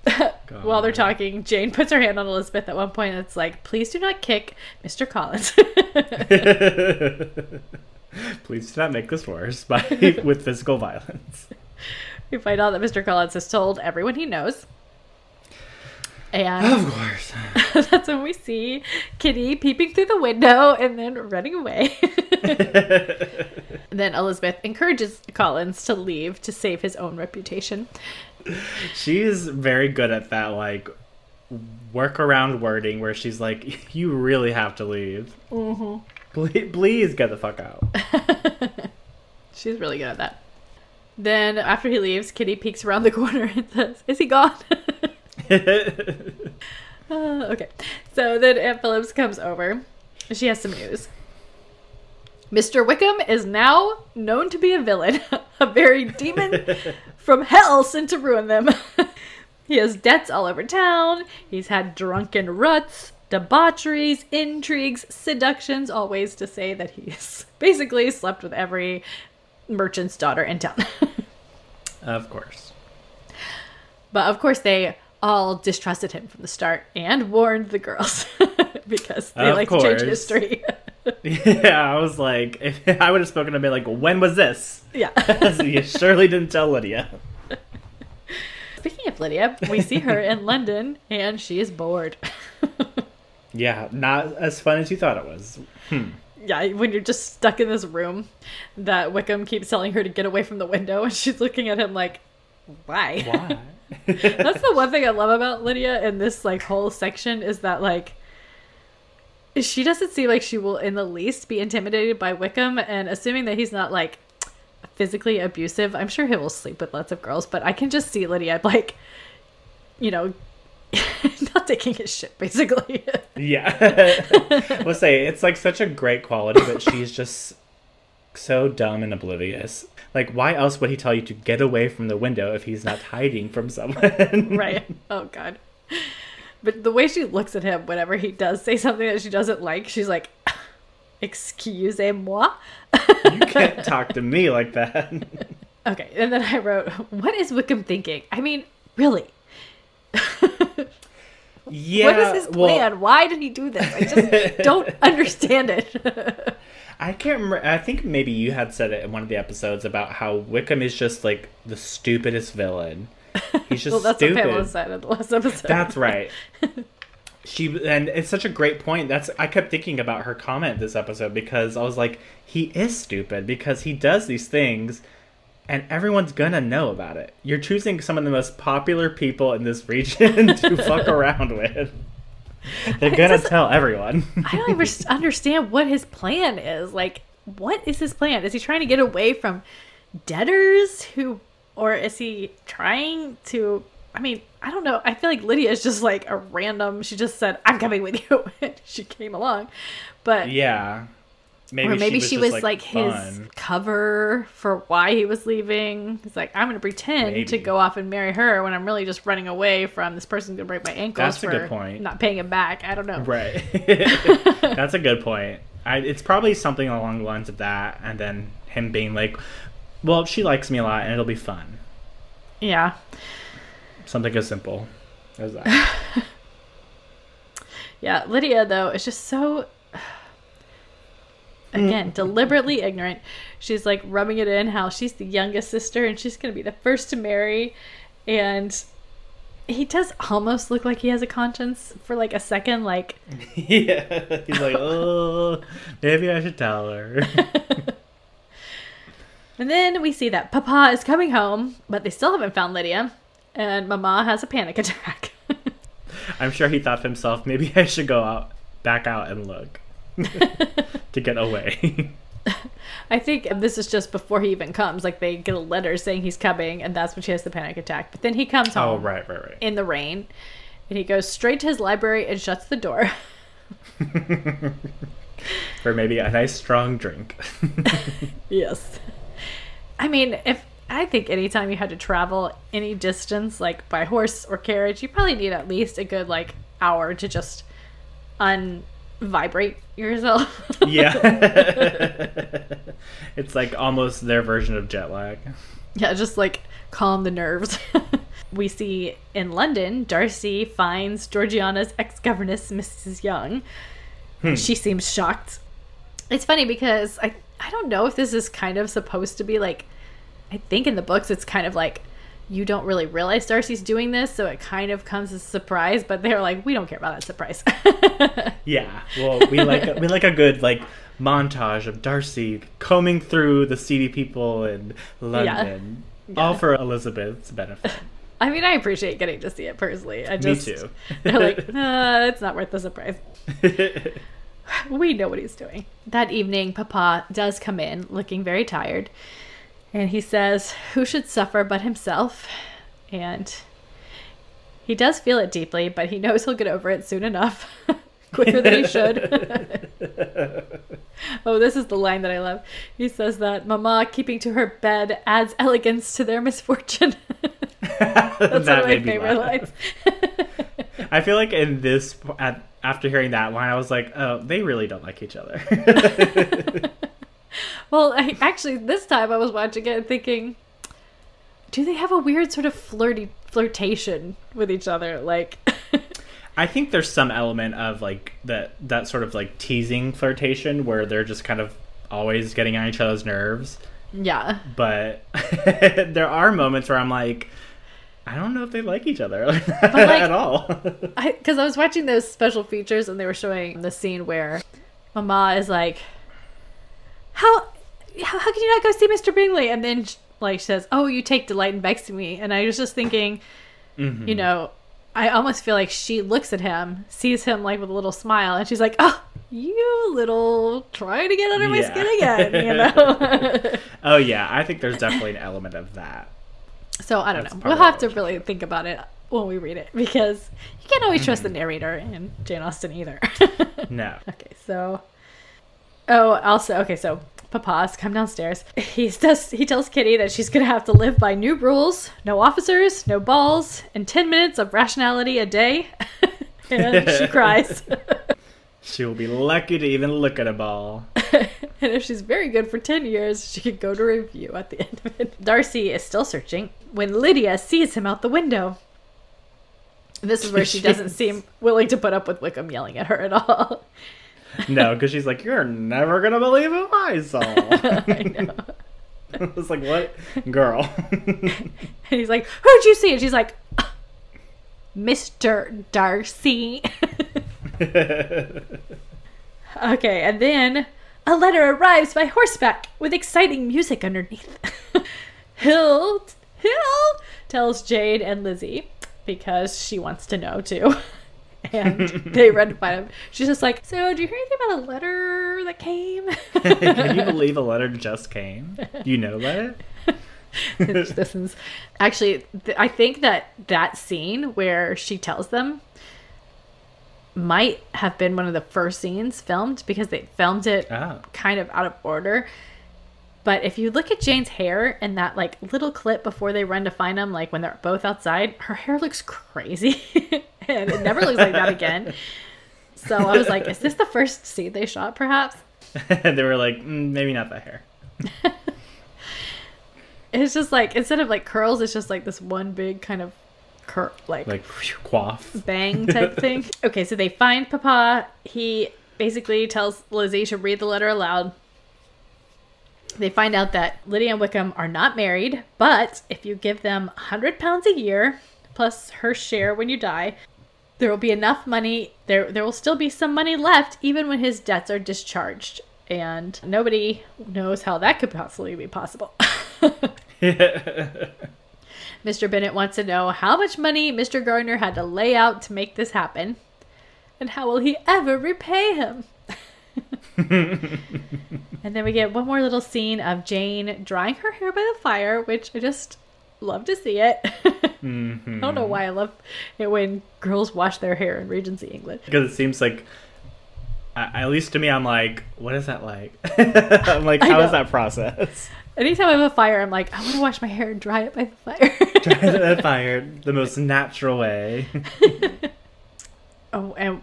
<laughs> While they're talking, Jane puts her hand on Elizabeth at one point and it's like, please do not kick Mr. Collins. Please do not make this worse by with physical violence. we find out that Mr. Collins has told everyone he knows. And Of course. <laughs> That's when we see Kitty peeping through the window and then running away. <laughs> then Elizabeth encourages Collins to leave to save his own reputation. She's very good at that like workaround wording where she's like, <laughs> "You really have to leave. Mm-hmm. Please, please get the fuck out." She's really good at that. Then after he leaves, Kitty peeks around the corner and says, Is he gone? Uh, <laughs> okay. So then Aunt Phillips comes over. She has some news. Mr. Wickham is now known to be a villain, <laughs> a very demon <laughs> from hell sent to ruin them. he has debts all over town. He's had drunken ruts, debaucheries, intrigues, seductions, all ways to say that he's basically slept with every merchant's daughter in town. of course. But of course, they all distrusted him from the start and warned the girls <laughs> because they Of like to change history. <laughs> Yeah, I was like, if <laughs> I would have spoken to me like, when was this? yeah. you surely didn't tell Lydia. Speaking of Lydia, we see her in London and she is bored. Yeah, not as fun as you thought it was. Hmm. yeah, when you're just stuck in this room that Wickham keeps telling her to get away from the window and she's looking at him like, why? Why? <laughs> That's the one thing I love about Lydia in this like whole section is that like she doesn't seem like she will in the least be intimidated by Wickham and assuming that he's not like physically abusive, I'm sure he will sleep with lots of girls, but I can just see Lydia like you know <laughs> not taking his shit basically. Yeah. <laughs> we'll say it's like such a great quality, but she's just so dumb and oblivious. Like, why else would he tell you to get away from the window if he's not hiding from someone? <laughs> right. Oh God. But the way she looks at him whenever he does say something that she doesn't like, she's like, <laughs> "Excusez-moi." you can't <laughs> talk to me like that. okay, and then I wrote, "What is Wickham thinking? I mean, really." yeah. What is his plan? Well, Why did he do this? I just don't understand it. I can't remember. I think maybe you had said it in one of the episodes about how Wickham is just like the stupidest villain. <laughs> He's just well, that's stupid. what Pamela said in the last episode. That's right. <laughs> she and it's such a great point. That's I kept thinking about her comment this episode because I was like, he is stupid because he does these things and everyone's gonna know about it. You're choosing some of the most popular people in this region <laughs> to fuck around with. <laughs> They're gonna tell everyone. <laughs> I don't even understand what his plan is. Like, what is his plan? Is he trying to get away from debtors who, or is he trying to? I mean, I don't know. I feel like Lydia is just like a random. She just said, "I'm coming with you," and <laughs> she came along. But yeah, Maybe or maybe she was, she was like, like his cover for why he was leaving. He's like, I'm going to pretend maybe. to go off and marry her when I'm really just running away from this person going to break my ankles. That's a good point. Not paying him back. I don't know. Right. <laughs> <laughs> That's a good point. I, it's probably something along the lines of that, and then him being like, "Well, she likes me a lot, and it'll be fun." Yeah. Something as simple as that. <laughs> yeah, Lydia though is just so Mm. again deliberately ignorant. She's like rubbing it in how she's the youngest sister and she's going to be the first to marry. And he does almost look like he has a conscience for like a second like <laughs> yeah he's like oh maybe i should tell her. <laughs> And then we see that papa is coming home but they still haven't found lydia and mama has a panic <laughs> attack. I'm sure he thought to himself maybe i should go out back out and look to get away. I think this is just before he even comes. Like they get a letter saying he's coming, and that's when she has the panic attack. But then he comes oh, home. Oh, right, right, right. In the rain, and he goes straight to his library and shuts the door. <laughs> For maybe a nice strong drink. <laughs> yes. I mean, if I think anytime you had to travel any distance, like by horse or carriage, you probably need at least a good like hour to just un vibrate yourself. <laughs> yeah. <laughs> it's like almost their version of jet lag. Yeah, just like calm the nerves. <laughs> we see in London, Darcy finds Georgiana's ex governess, Mrs. Younge. Hmm. She seems shocked. It's funny because I I don't know if this is kind of supposed to be like I think in the books it's kind of like you don't really realize Darcy's doing this, so it kind of comes as a surprise. But they're like, we don't care about that surprise. <laughs> yeah, well, we like we like a good like montage of Darcy combing through the seedy people in London, yeah. all for Elizabeth's benefit. I mean, I appreciate getting to see it personally. I just, Me too. <laughs> they're like, <laughs> uh, it's not worth the surprise. we know what he's doing. That evening, Papa does come in looking very tired. And he says, Who should suffer but himself? And he does feel it deeply, but he <laughs> knows he'll get over it soon enough. <laughs> Quicker than he should. <laughs> oh, this is the line that I love. He says that Mama keeping to her bed adds elegance to their misfortune. That's that one of my favorite lines. I feel like in this, at, after hearing that line, I was like, oh, they really don't like each other. Well, I, actually, this time I was watching it and thinking, do they have a weird sort of flirty flirtation with each other? Like, <laughs> I think there's some element of like that that sort of like teasing flirtation where they're just kind of always getting on each other's nerves. Yeah. But <laughs> there are moments where I'm like, I don't know if they like each other <laughs> like, at all. Because I, I was watching those special features and they were showing the scene where Mama is like, how how, how can you not go see Mr. Bingley? And then like she says, "Oh, you take delight in vexing me," and I was just thinking, mm-hmm. you know, I almost feel like she looks at him, sees him like with a little smile, and she's like, "Oh, you little trying to get under my skin again," you know. <laughs> oh yeah, I think there's definitely an element of that. So I don't That's know. We'll have to really think about it when we read it because you can't always mm-hmm. trust the mm-hmm. narrator in Jane Austen either. <laughs> no. Okay, so. Oh, also, okay, so Papa's come downstairs. He does. He tells Kitty that she's gonna have to live by new rules: no officers, no balls, and ten minutes of rationality a day. <laughs> and she cries. <laughs> she will be lucky to even look at a ball. <laughs> and if she's very good for 10 years, she could go to review at the end of it. Darcy is still searching when Lydia sees him out the window. This is where she doesn't seem willing to put up with Wickham yelling at her at all. No, because she's like, You're never going to believe who I saw. I know. <laughs> I was like, What? Girl. <laughs> and he's like, Who'd you see? And she's like, uh, Mr. Darcy. <laughs> okay, and then a letter arrives by horseback with exciting music underneath. Hill, Hill tells Jane and Lizzie because she wants to know too. And they read by him. She's just like, So, do you hear anything about a letter that came? <laughs> Can you believe a letter just came? You know that? <laughs> this is actually, I think that that scene where she tells them might have been one of the first scenes filmed because they filmed it oh. kind of out of order. But if you look at Jane's hair in that like little clip before they run to find him, like when they're both outside, her hair looks crazy, <laughs> and it never looks like that again. So I was like, is this the first scene they shot, perhaps? <laughs> they were like, mm, maybe not that hair. <laughs> it's just like instead of like curls, it's just like this one big kind of cur- like like quaff bang type thing. Okay, so they find Papa. He basically tells Lizzie to read the letter aloud. They find out that Lydia and Wickham are not married, but if you give them a hundred pounds a year plus her share when you die, there will be enough money. There, there will still be some money left even when his debts are discharged, and nobody knows how that could possibly be possible. <laughs> <laughs> Mr. Bennet wants to know how much money Mr. Gardiner had to lay out to make this happen, and how will he ever repay him? <laughs> and then we get one more little scene of Jane drying her hair by the fire, which I just love to see it. mm-hmm. <laughs> I don't know why I love it when girls wash their hair in Regency England. Because it seems like, at least to me, I'm like, what is that like? <laughs> I'm like, how is that process? Anytime I have a fire, I'm like, I want to wash my hair and dry it by the fire. dry it by the fire, the most natural way. oh, and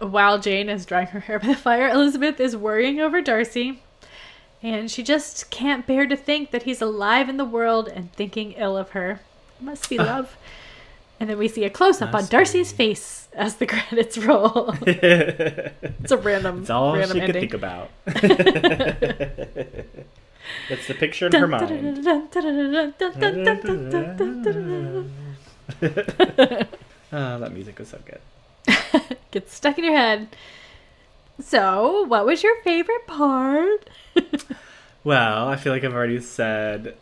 while Jane is drying her hair by the fire, Elizabeth is worrying over Darcy. And she just can't bear to think that he's alive in the world and thinking ill of her. Must be love. and then we see a close up on Darcy's face as the credits roll. it's a random. It's all random she ending. could think about. That's the picture in her mind. oh, that music was so good. <laughs> Gets stuck in your head. So, what was your favorite part? <laughs> well, I feel like I've already said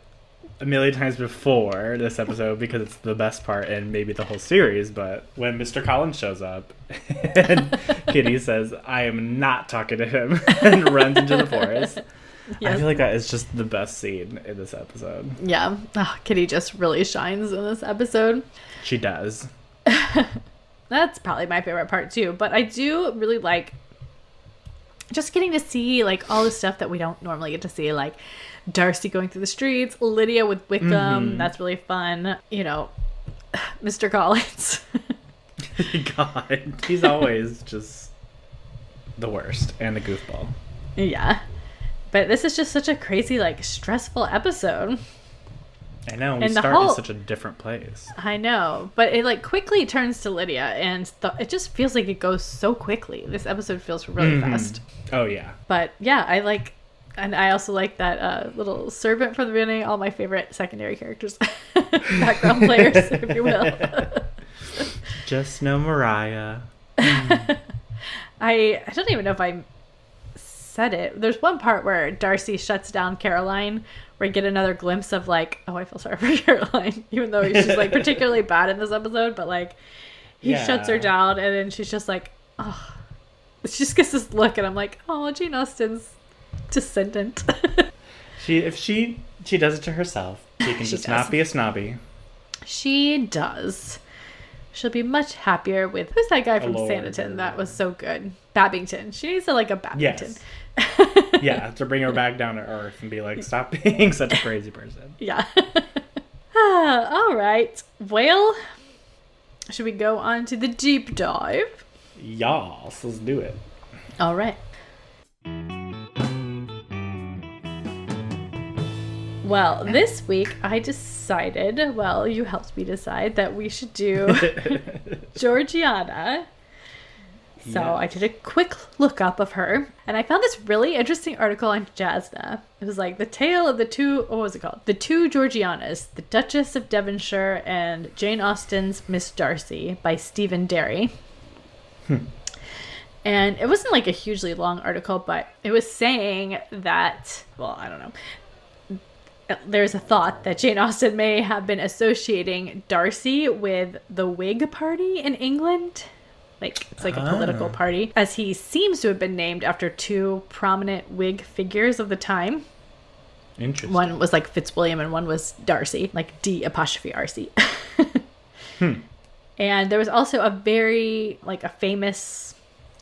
a million times before this episode because it's the best part in maybe the whole series. But when Mr. Collins shows up <laughs> and Kitty says, I am not talking to him, and runs into the forest. I feel like that is just the best scene in this episode. Yeah. Oh, Kitty just really shines in this episode. She does. That's probably my favorite part too. But I do really like just getting to see like all the stuff that we don't normally get to see, like Darcy going through the streets, Lydia with Wickham. Mm-hmm. That's really fun. You know, <sighs> Mr. Collins. <laughs> God, he's <laughs> always just the worst and a goofball. Yeah. But this is just such a crazy, like, stressful episode. I know. We and start whole, in such a different place. I know, but it like quickly turns to Lydia, and the, it just feels like it goes so quickly. This episode feels really mm-hmm. fast. Oh yeah. But yeah, I like, and I also like that uh, little servant from the beginning. All my favorite secondary characters, <laughs> background <laughs> players, if you will. <laughs> just no Maria. Mm. I I don't even know if I said it. There's one part where Darcy shuts down Caroline, you get another glimpse of like, oh, I feel sorry <laughs> for Caroline, even though she's like <laughs> particularly bad in this episode, but like he yeah. shuts her down, and then she's just like, oh, she just gets this look, and I'm like, oh, Jane Austen's descendant. <laughs> she if she she does it to herself, she can she just does. not be a snobby. She does. She'll be much happier with who's that guy from Sanditon that was so good? Babington. She needs to like a Babington. Yes. Yeah, to bring her back down to earth and be like, stop being such a crazy person. <laughs> Yeah. <laughs> All right. Well, should we go on to the deep dive? Yes, let's do it. All right. Well, this week I decided, well, you helped me decide that we should do <laughs> Georgiana. So Yeah. I did a quick lookup of her, and I found this really interesting article on Jasna. It was like the tale of the two, what was it called? The two Georgianas, the Duchess of Devonshire and Jane Austen's Miss Darcy by Stephen Derry. Hmm. And it wasn't like a hugely long article, but it was saying that, well, I don't know. There's a thought that Jane Austen may have been associating Darcy with the Whig Party in England. Like, it's like a political Ah. party, as he seems to have been named after two prominent Whig figures of the time. Interesting. One was like Fitzwilliam and one was Darcy, like D apostrophe RC. <laughs> hmm. And there was also a very, like a famous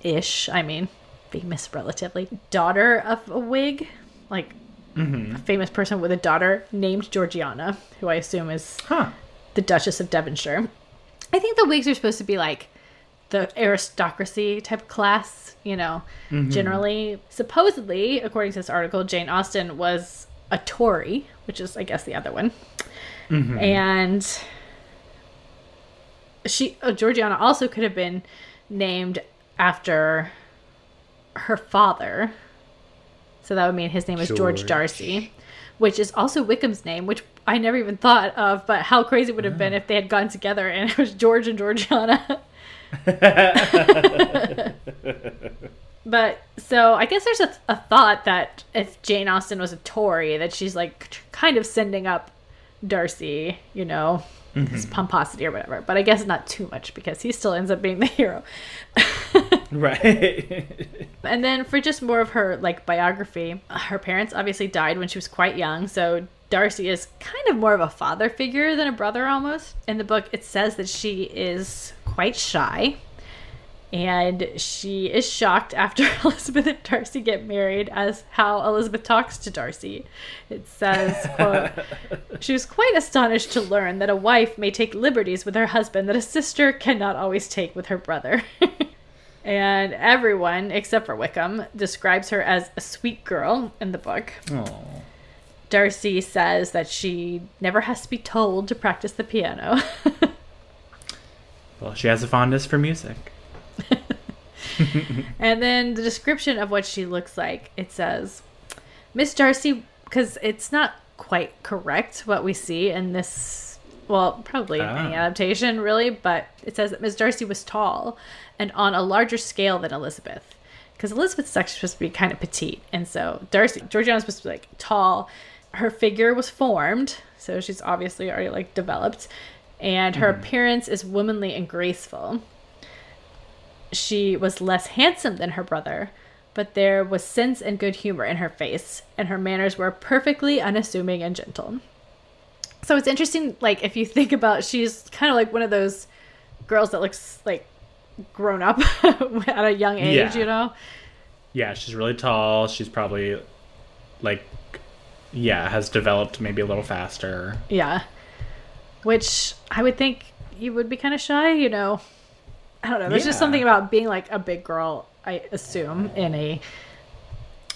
ish, I mean, famous relatively, daughter of a Whig, like a famous person with a daughter named Georgiana, who I assume is Huh. the Duchess of Devonshire. I think the Whigs are supposed to be like the aristocracy type class, you know, generally. Supposedly, according to this article, Jane Austen was a Tory, which is, I guess, the other one. And she, uh, Georgiana, also could have been named after her father. So that would mean his name was George, George. Darcy, which is also Wickham's name, which I never even thought of. But how crazy it would have been if they had gone together and it was George and Georgiana? <laughs> <laughs> But so I guess there's a, a thought that if Jane Austen was a Tory, that she's like kind of sending up Darcy, you know, his mm-hmm. pomposity or whatever. But I guess not too much because he still ends up being the hero. <laughs> Right. And then for just more of her like biography, her parents obviously died when she was quite young, so Darcy is kind of more of a father figure than a brother almost. In the book it says that she is quite shy. And she is shocked after <laughs> Elizabeth and Darcy get married as how Elizabeth talks to Darcy. It says, quote, <laughs> She was quite astonished to learn that a wife may take liberties with her husband that a sister cannot always take with her brother. <laughs> and everyone, except for Wickham, describes her as a sweet girl in the book. oh. Darcy says that she never has to be told to practice the piano. Well, she has a fondness for music. <laughs> and then the description of what she looks like it says, Miss Darcy, because it's not quite correct what we see in this, well, probably in any Ah. adaptation, really, but it says that Miss Darcy was tall and on a larger scale than Elizabeth. Because Elizabeth's actually supposed to be kind of petite. And so Darcy, Georgiana's supposed to be like tall. Her figure was formed, so she's obviously already like developed. And her mm-hmm. appearance is womanly and graceful she was less handsome than her brother, but there was sense and good humor in her face, and her manners were perfectly unassuming and gentle. So it's interesting, like, if you <laughs> think about she's kind of like one of those girls that looks like grown up <laughs> at a young age, Yeah. you know? Yeah, she's really tall. She's probably like yeah, has developed maybe a little faster. Yeah. Which I would think you would be kind of shy, you know. I don't know. There's just something about being like a big girl, I assume, in a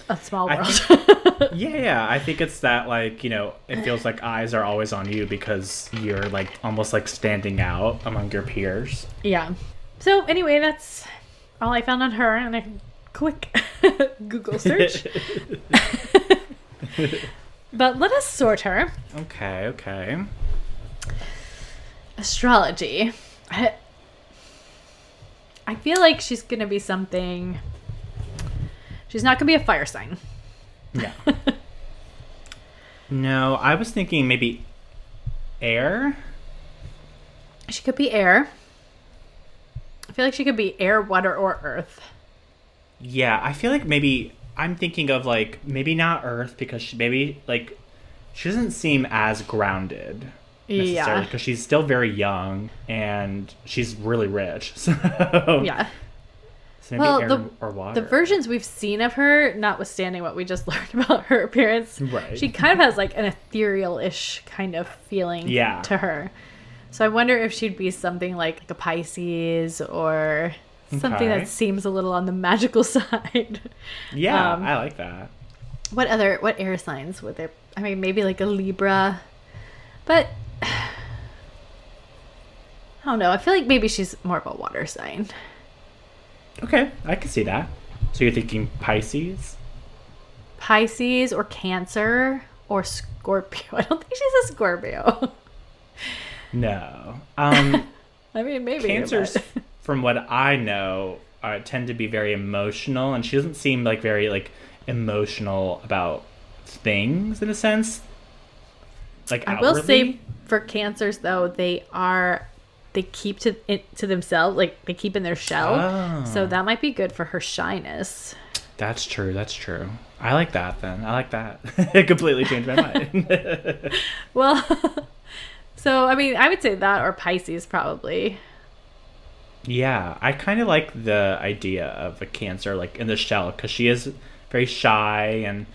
a small world. <laughs> Yeah, yeah, I think it's that like, you know, it feels like eyes are always on you because you're like almost like standing out among your peers. Yeah. So anyway, that's all I found on her and a quick <laughs> Google search. <laughs> but let us sort her. Okay, okay. Astrology. I, I feel like she's gonna be something. She's not gonna be a fire sign. Yeah. <laughs> no, I was thinking maybe air. She could be air. I feel like she could be air, water, or earth. Yeah, I feel like maybe I'm thinking of like maybe not Earth because she maybe like she doesn't seem as grounded necessarily Yeah. because she's still very young and she's really rich. <laughs> So Yeah. So Well, the- or water. The versions we've seen of her, notwithstanding what we just <laughs> learned about her appearance, Right. she kind of has like an ethereal-ish kind of feeling Yeah. to her. So I wonder if she'd be something like, like a Pisces or something Okay. that seems a little on the magical <laughs> side. Yeah, um, I like that. what other what air signs would there? I mean, maybe like a Libra, but <sighs> I don't know. I feel like maybe she's more of a water sign. Okay, I can see that. So you're thinking Pisces? Pisces or Cancer or Scorpio. <laughs> I don't think she's a Scorpio. <laughs> No. Um, <laughs> I mean, maybe. cancers, from what I know, uh, tend to be very emotional, and she doesn't seem like very like emotional about things in a sense. Like I will say outwardly. For cancers though, they are they keep to it, to themselves, like they keep in their shell. Oh. So ah. that might be good for her shyness. That's true. That's true. I like that. Then I like that. <laughs> it completely changed my mind. <laughs> Well, <laughs> so I mean, I would say that or Pisces probably. yeah, I kind of like the idea of a cancer like in the shell because she is very shy and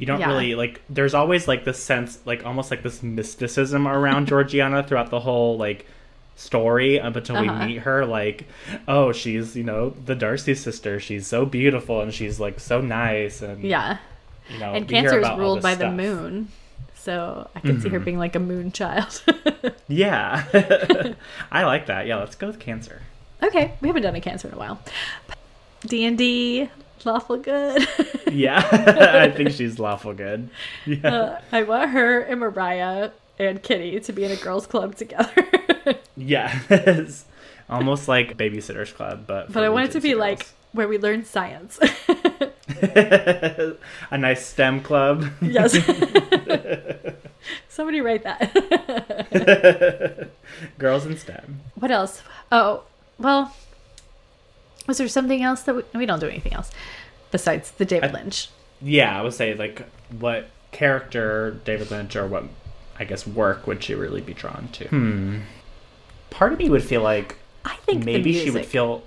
you don't Yeah. really like. There's always like this sense, like almost like this mysticism around <laughs> Georgiana throughout the whole like story up until Uh-huh. we meet her. Like, oh, she's you know the Darcy sister. She's so beautiful and she's like so nice and Yeah. you know. and Cancer is ruled by the moon. So I could see her Mhm. being like a moon child. <laughs> Yeah, <laughs> I like that. Yeah, let's go with Cancer. okay, we haven't done a Cancer in a while. D and D, lawful good. <laughs> Yeah, <laughs> I think she's lawful good. Yeah. Uh, I want her and Maria and Kitty to be in a girls' club together. <laughs> Yes. Almost like Babysitter's Club, but. but I want it to be like where we learn science. a nice STEM club. yes. Somebody write that. Girls in STEM. what else? Oh, well, was there something else that we, we don't do anything else besides the David I- Lynch? Yeah, I would say, like, what character David Lynch or what, I guess, work would she really be drawn to? Hmm. Part of me would feel like I think maybe she would feel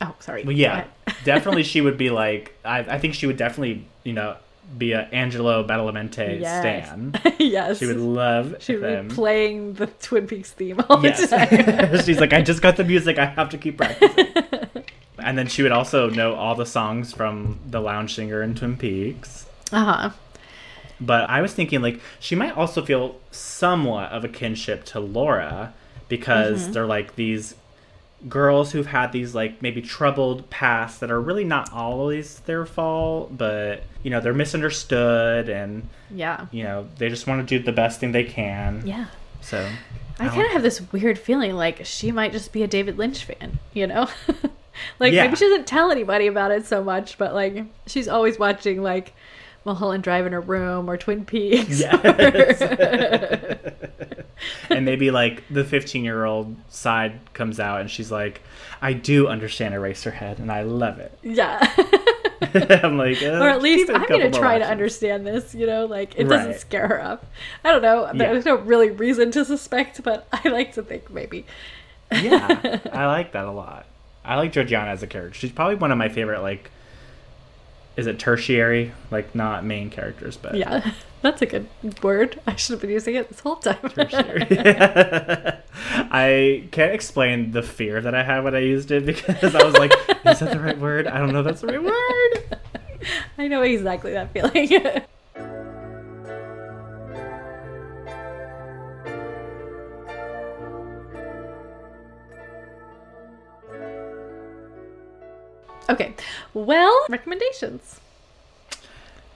Oh, sorry. Well, yeah, <laughs> definitely she would be like. I, I think she would definitely, you know, be a Angelo Badalamenti Yes. stan. <laughs> yes. She would love She would him. be playing the Twin Peaks theme all the yes, time. <laughs> she's like, I just got the music. I have to keep practicing. And then she would also know all the songs from the Lounge Singer and Twin Peaks. uh huh. But I was thinking, like, she might also feel somewhat of a kinship to Laura because Mm-hmm. they're like these girls who've had these like maybe troubled pasts that are really not always their fault, but you know they're misunderstood and Yeah. you know they just want to do the best thing they can. Yeah. So I kind of have this weird feeling like she might just be a David Lynch fan, you know? <laughs> like Yeah. maybe she doesn't tell anybody about it so much, but like she's always watching like Mulholland Drive in her room or Twin Peaks. Yes. <laughs> and maybe like the 15 year old side comes out and she's like, I do understand Eraserhead and I love it. yeah. <laughs> I'm like, uh, or at least keep it a I'm going to more try to understand this, you know? Like it doesn't Right. scare her up. I don't know. Yeah. There's no really reason to suspect, but <laughs> I like to think maybe. yeah, I like that a lot. I like Georgiana as a character. She's probably one of my favorite. Like, is it tertiary? Like, not main characters, but Yeah. <laughs> That's a good word. I should have been using it this whole time. tertiary. <laughs> <laughs> I can't explain the fear that I had when I used it because I was like, "Is that the right word? I don't know. If that's the right word." I know exactly that feeling. Okay, well, recommendations.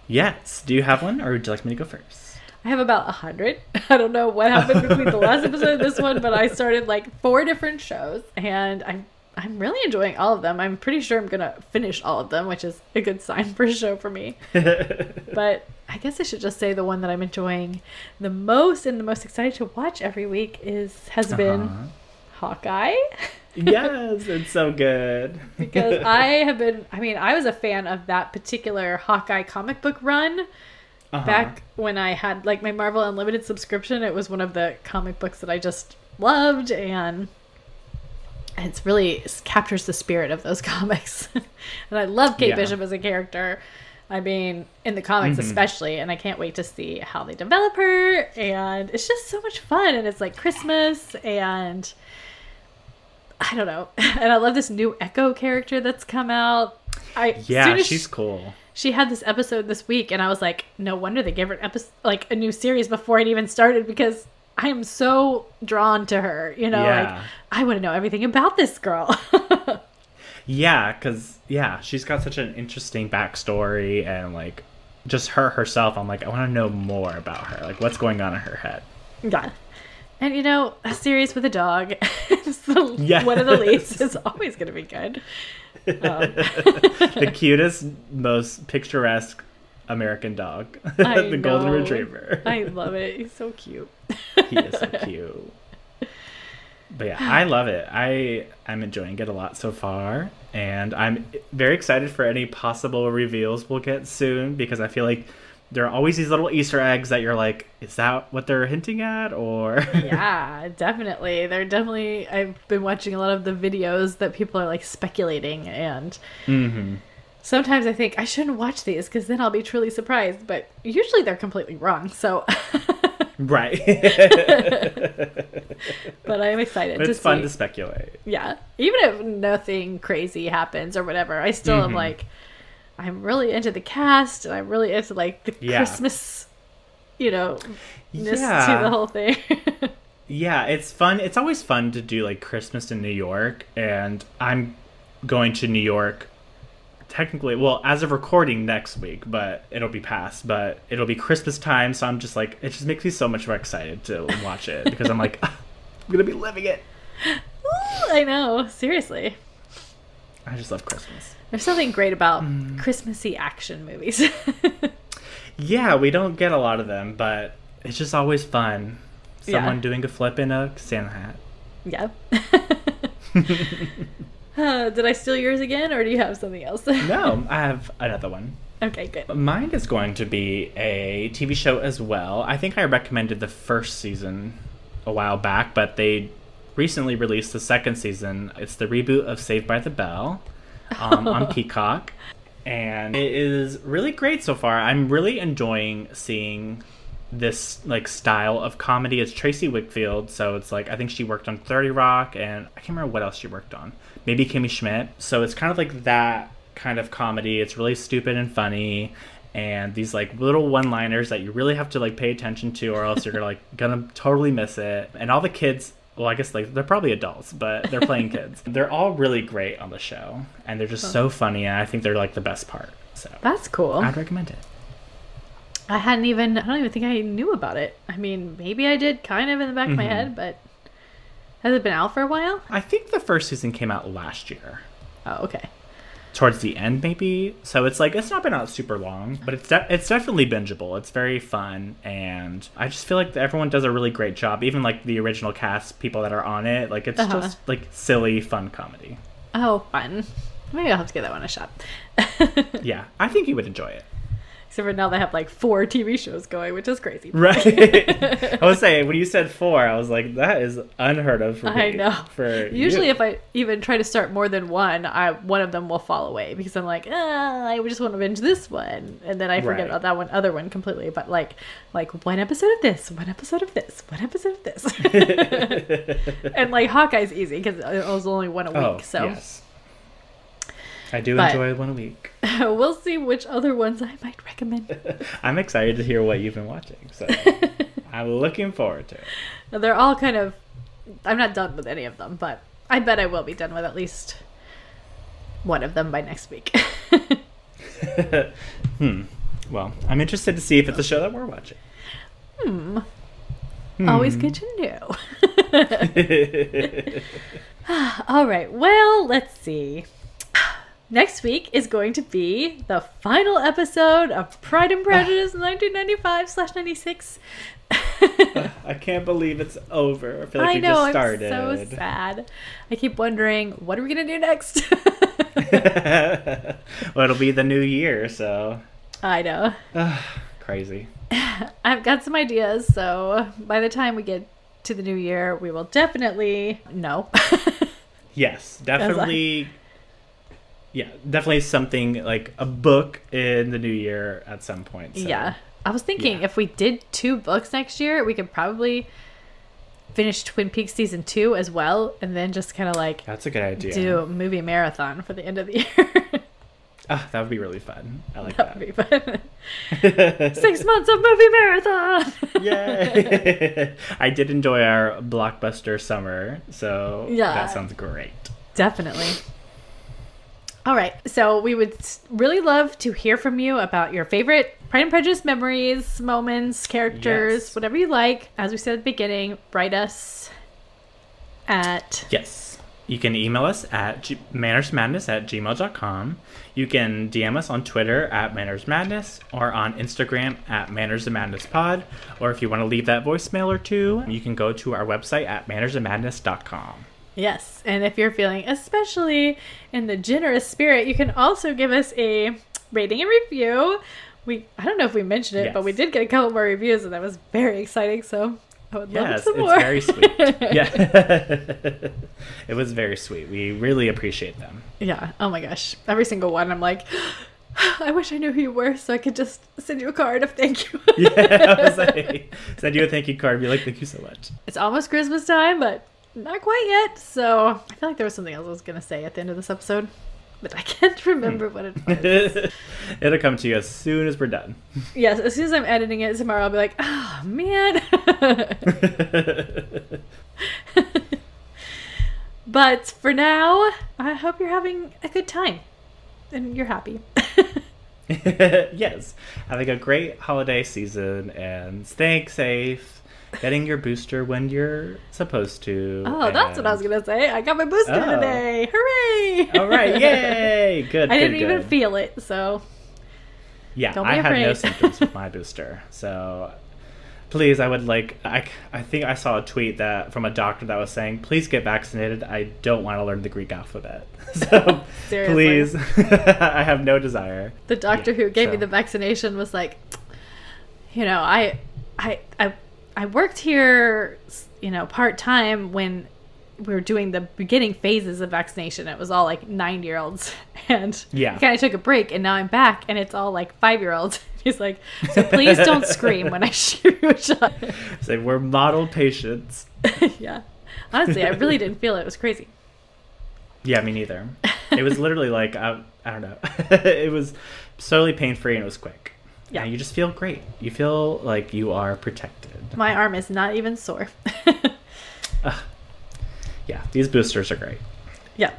Yes. Do you have one, or would you like me to go first? I have about a hundred. <laughs> I don't know what happened between the last episode and this one, but I started like four different shows, and I'm I'm really enjoying all of them. I'm pretty sure I'm gonna finish all of them, which is a good sign for a show for me. <laughs> But I guess I should just say the one that I'm enjoying the most and the most excited to watch every week is has been Uh-huh. Hawkeye. <laughs> yes, it's so good. because <laughs> I have been I mean, I was a fan of that particular Hawkeye comic book run Uh-huh. back when I had like my Marvel Unlimited subscription. It was one of the comic books that I just loved and it's really it captures the spirit of those <laughs> comics. and I love Kate Yeah. Bishop as a character. I mean, in the comics especially, and I can't wait to see how they develop her. And it's just so much fun, and it's like Christmas, and I don't know. <laughs> And I love this new Echo character that's come out. I Yeah, she's cool. she had this episode this week and i was like no wonder they gave her an episode like a new series before it even started because i am so drawn to her you know like i want to know everything about this girl <laughs> Yeah, because yeah, she's got such an interesting backstory and like just her herself. I'm like, I want to know more about her. Like, what's going on in her head? yeah and you know a series with a dog <laughs> the, Yes. one of the leads is always going to be good um, <laughs> the cutest, most picturesque American dog, <laughs> the golden retriever. i love it he's so cute he is so cute. But yeah, I love it. I I'm enjoying it a lot so far, and I'm very excited for any possible reveals we'll get soon because I feel like there are always these little Easter eggs that you're like, is that what they're hinting at, or <laughs> yeah definitely they're definitely i've been watching a lot of the videos that people are like speculating and hmm sometimes I think I shouldn't watch these because then I'll be truly surprised. But usually they're completely wrong. So, <laughs> right. <laughs> but I'm excited but to it's fun see. to speculate. yeah, even if nothing crazy happens or whatever, I still am Mhm. like, I'm really into the cast and I'm really into like the Yeah. Christmas, you know, Yeah. to the whole thing. <laughs> Yeah, it's fun. It's always fun to do like Christmas in New York, and I'm going to New York. Technically, well, as of recording next week, but it'll be past. But it'll be Christmas time, so I'm just like, it just makes me so much more excited to watch it because I'm like, "Ah, <laughs> I'm gonna be living it. I know, seriously. I just love Christmas. There's something great about Mm. Christmassy action movies. <laughs> Yeah, we don't get a lot of them, but it's just always fun. Yeah. Someone doing a flip in a Santa hat. yeah. <laughs> Uh, did I steal yours again, or do you have something else? No, I <laughs> have another one. okay, good. Mine is going to be a TV show as well. I think I recommended the first season a while back, but they recently released the second season. It's the reboot of Saved by the Bell um, on <laughs> Peacock. And it is really great so far. I'm really enjoying seeing this like style of comedy. It's Tracey Wigfield, so it's like I think she worked on 30 Rock and I can't remember what else she worked on. Maybe Kimmy Schmidt. So it's kind of like that kind of comedy. It's really stupid and funny and these like little one-liners that you really have to like pay attention to or else you're gonna like gonna totally miss it. And all the kids well, I guess like they're probably adults, but they're playing <laughs> kids. They're all really great on the show, and they're just so funny, and I think they're like the best part. So That's cool. I'd recommend it. I hadn't even, I don't even think I knew about it. I mean, maybe I did kind of in the back of my Mhm. head, but has it been out for a while? I think the first season came out last year, Oh, okay. Towards the end maybe. So it's like it's not been out super long, but it's de- it's definitely bingeable. It's very fun, and I just feel like everyone does a really great job. Even like the original cast, people that are on it, like it's Uh-huh. just like silly, fun comedy. Oh, fun. Maybe I'll have to give that one a shot. <laughs> Yeah, I think you would enjoy it. For now they have like four TV shows going, which is crazy. <laughs> Right. <laughs> I was saying when you said four, I was like, that is unheard of for I me. know. For Usually, you. if I even try to start more than one, I one of them will fall away because I'm like, ah, I just want to binge this one, and then I forget Right. about that one other one completely. But like, like one episode of this, one episode of this, one episode of this, <laughs> and like Hawkeye's easy because it was only one a week. oh so yes, I do But- enjoy one a week. <laughs> we'll see which other ones I might recommend. <laughs> I'm excited to hear what you've been watching, so <laughs> I'm looking forward to it. They're all kind of. I'm not done with any of them, but I bet I will be done with at least one of them by next week. hmm. Well, I'm interested to see if it's a show that we're watching. hmm. Hmm. Always good to know. All right. Well, let's see. Next week is going to be the final episode of Pride and Prejudice 1995 slash 96. <laughs> I can't believe it's over. I feel like I we know, just I'm started. so sad. I keep wondering, what are we going to do next? <laughs> well, it'll be the new year, so I know. crazy. <laughs> I've got some ideas, so by the time we get to the new year, we will definitely know. Yes, definitely. Yeah, definitely something like a book in the new year at some point. So. Yeah. I was thinking Yeah. if we did two books next year, we could probably finish Twin Peaks season two as well, and then just kind of like That's a good idea. do a movie marathon for the end of the year. <laughs> Ah, that would be really fun. I like that that. would be fun. Six <laughs> months of movie marathon. Yay! <laughs> I did enjoy our blockbuster summer, so Yeah. that sounds great. Definitely. All right. So we would really love to hear from you about your favorite Pride and Prejudice memories, moments, characters, Yes. whatever you like. As we said at the beginning, write us at Yes. You can email us at g- mannersmadness at gmail.com. You can DM us on Twitter at mannersmadness or on Instagram at mannersofmadnesspod. Or if you want to leave that voicemail or two, you can go to our website at mannersofmadness.com. yes. And if you're feeling especially in the generous spirit, you can also give us a rating and review. We I don't know if we mentioned it, but we did get a couple more reviews, and that was very exciting. So I would love Yes, some it's very sweet. <laughs> yeah. <laughs> it was very sweet. We really appreciate them. Yeah. Oh my gosh. Every single one, I'm like, <gasps> I wish I knew who you were so I could just send you a card of thank you. <laughs> Yeah, I was like, send you a thank you card. Be like, thank you so much. it's almost Christmas time, but not quite yet. So I feel like there was something else I was going to say at the end of this episode, but I <laughs> can't remember what it <laughs> was. It'll come to you as soon as we're done. yes. As soon as I'm editing it tomorrow, I'll be like, oh man. <laughs> but for now, I hope you're having a good time and you're happy. yes. Having a great holiday season and staying safe, getting your booster when you're supposed to. Oh, that's what I was gonna say. I got my booster Oh. today. Hooray! All right, <laughs> yay! Good. I good, didn't even feel it, so Yeah, Don't be I had no symptoms with <laughs> my booster. So please, I would like. I, I think I saw a tweet that from a doctor that was saying, "Please get vaccinated. I don't want to learn the Greek alphabet." <laughs> So please, I have no desire. the doctor Yeah, who gave me the vaccination was like, you know, I, I, I, I worked here, you know, part time when we were doing the beginning phases of vaccination. It was all like nine year olds, <laughs> and Yeah. I kind of took a break, and now I'm back, and it's all like five year olds. <laughs> He's like, so <laughs> please don't scream when I shoot you a shot. So we're model patients. yeah, honestly, I really didn't feel it. It was crazy. Yeah, me neither. It was literally like I, I don't know. it was totally pain free and it was quick. Yeah. you just feel great. You feel like you are protected. My arm is not even sore. <laughs> Yeah, these boosters are great. Yeah.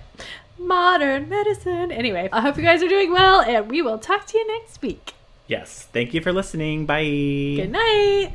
Modern medicine. Anyway, I hope you guys are doing well, and we will talk to you next week. Yes, thank you for listening. Bye. Good night.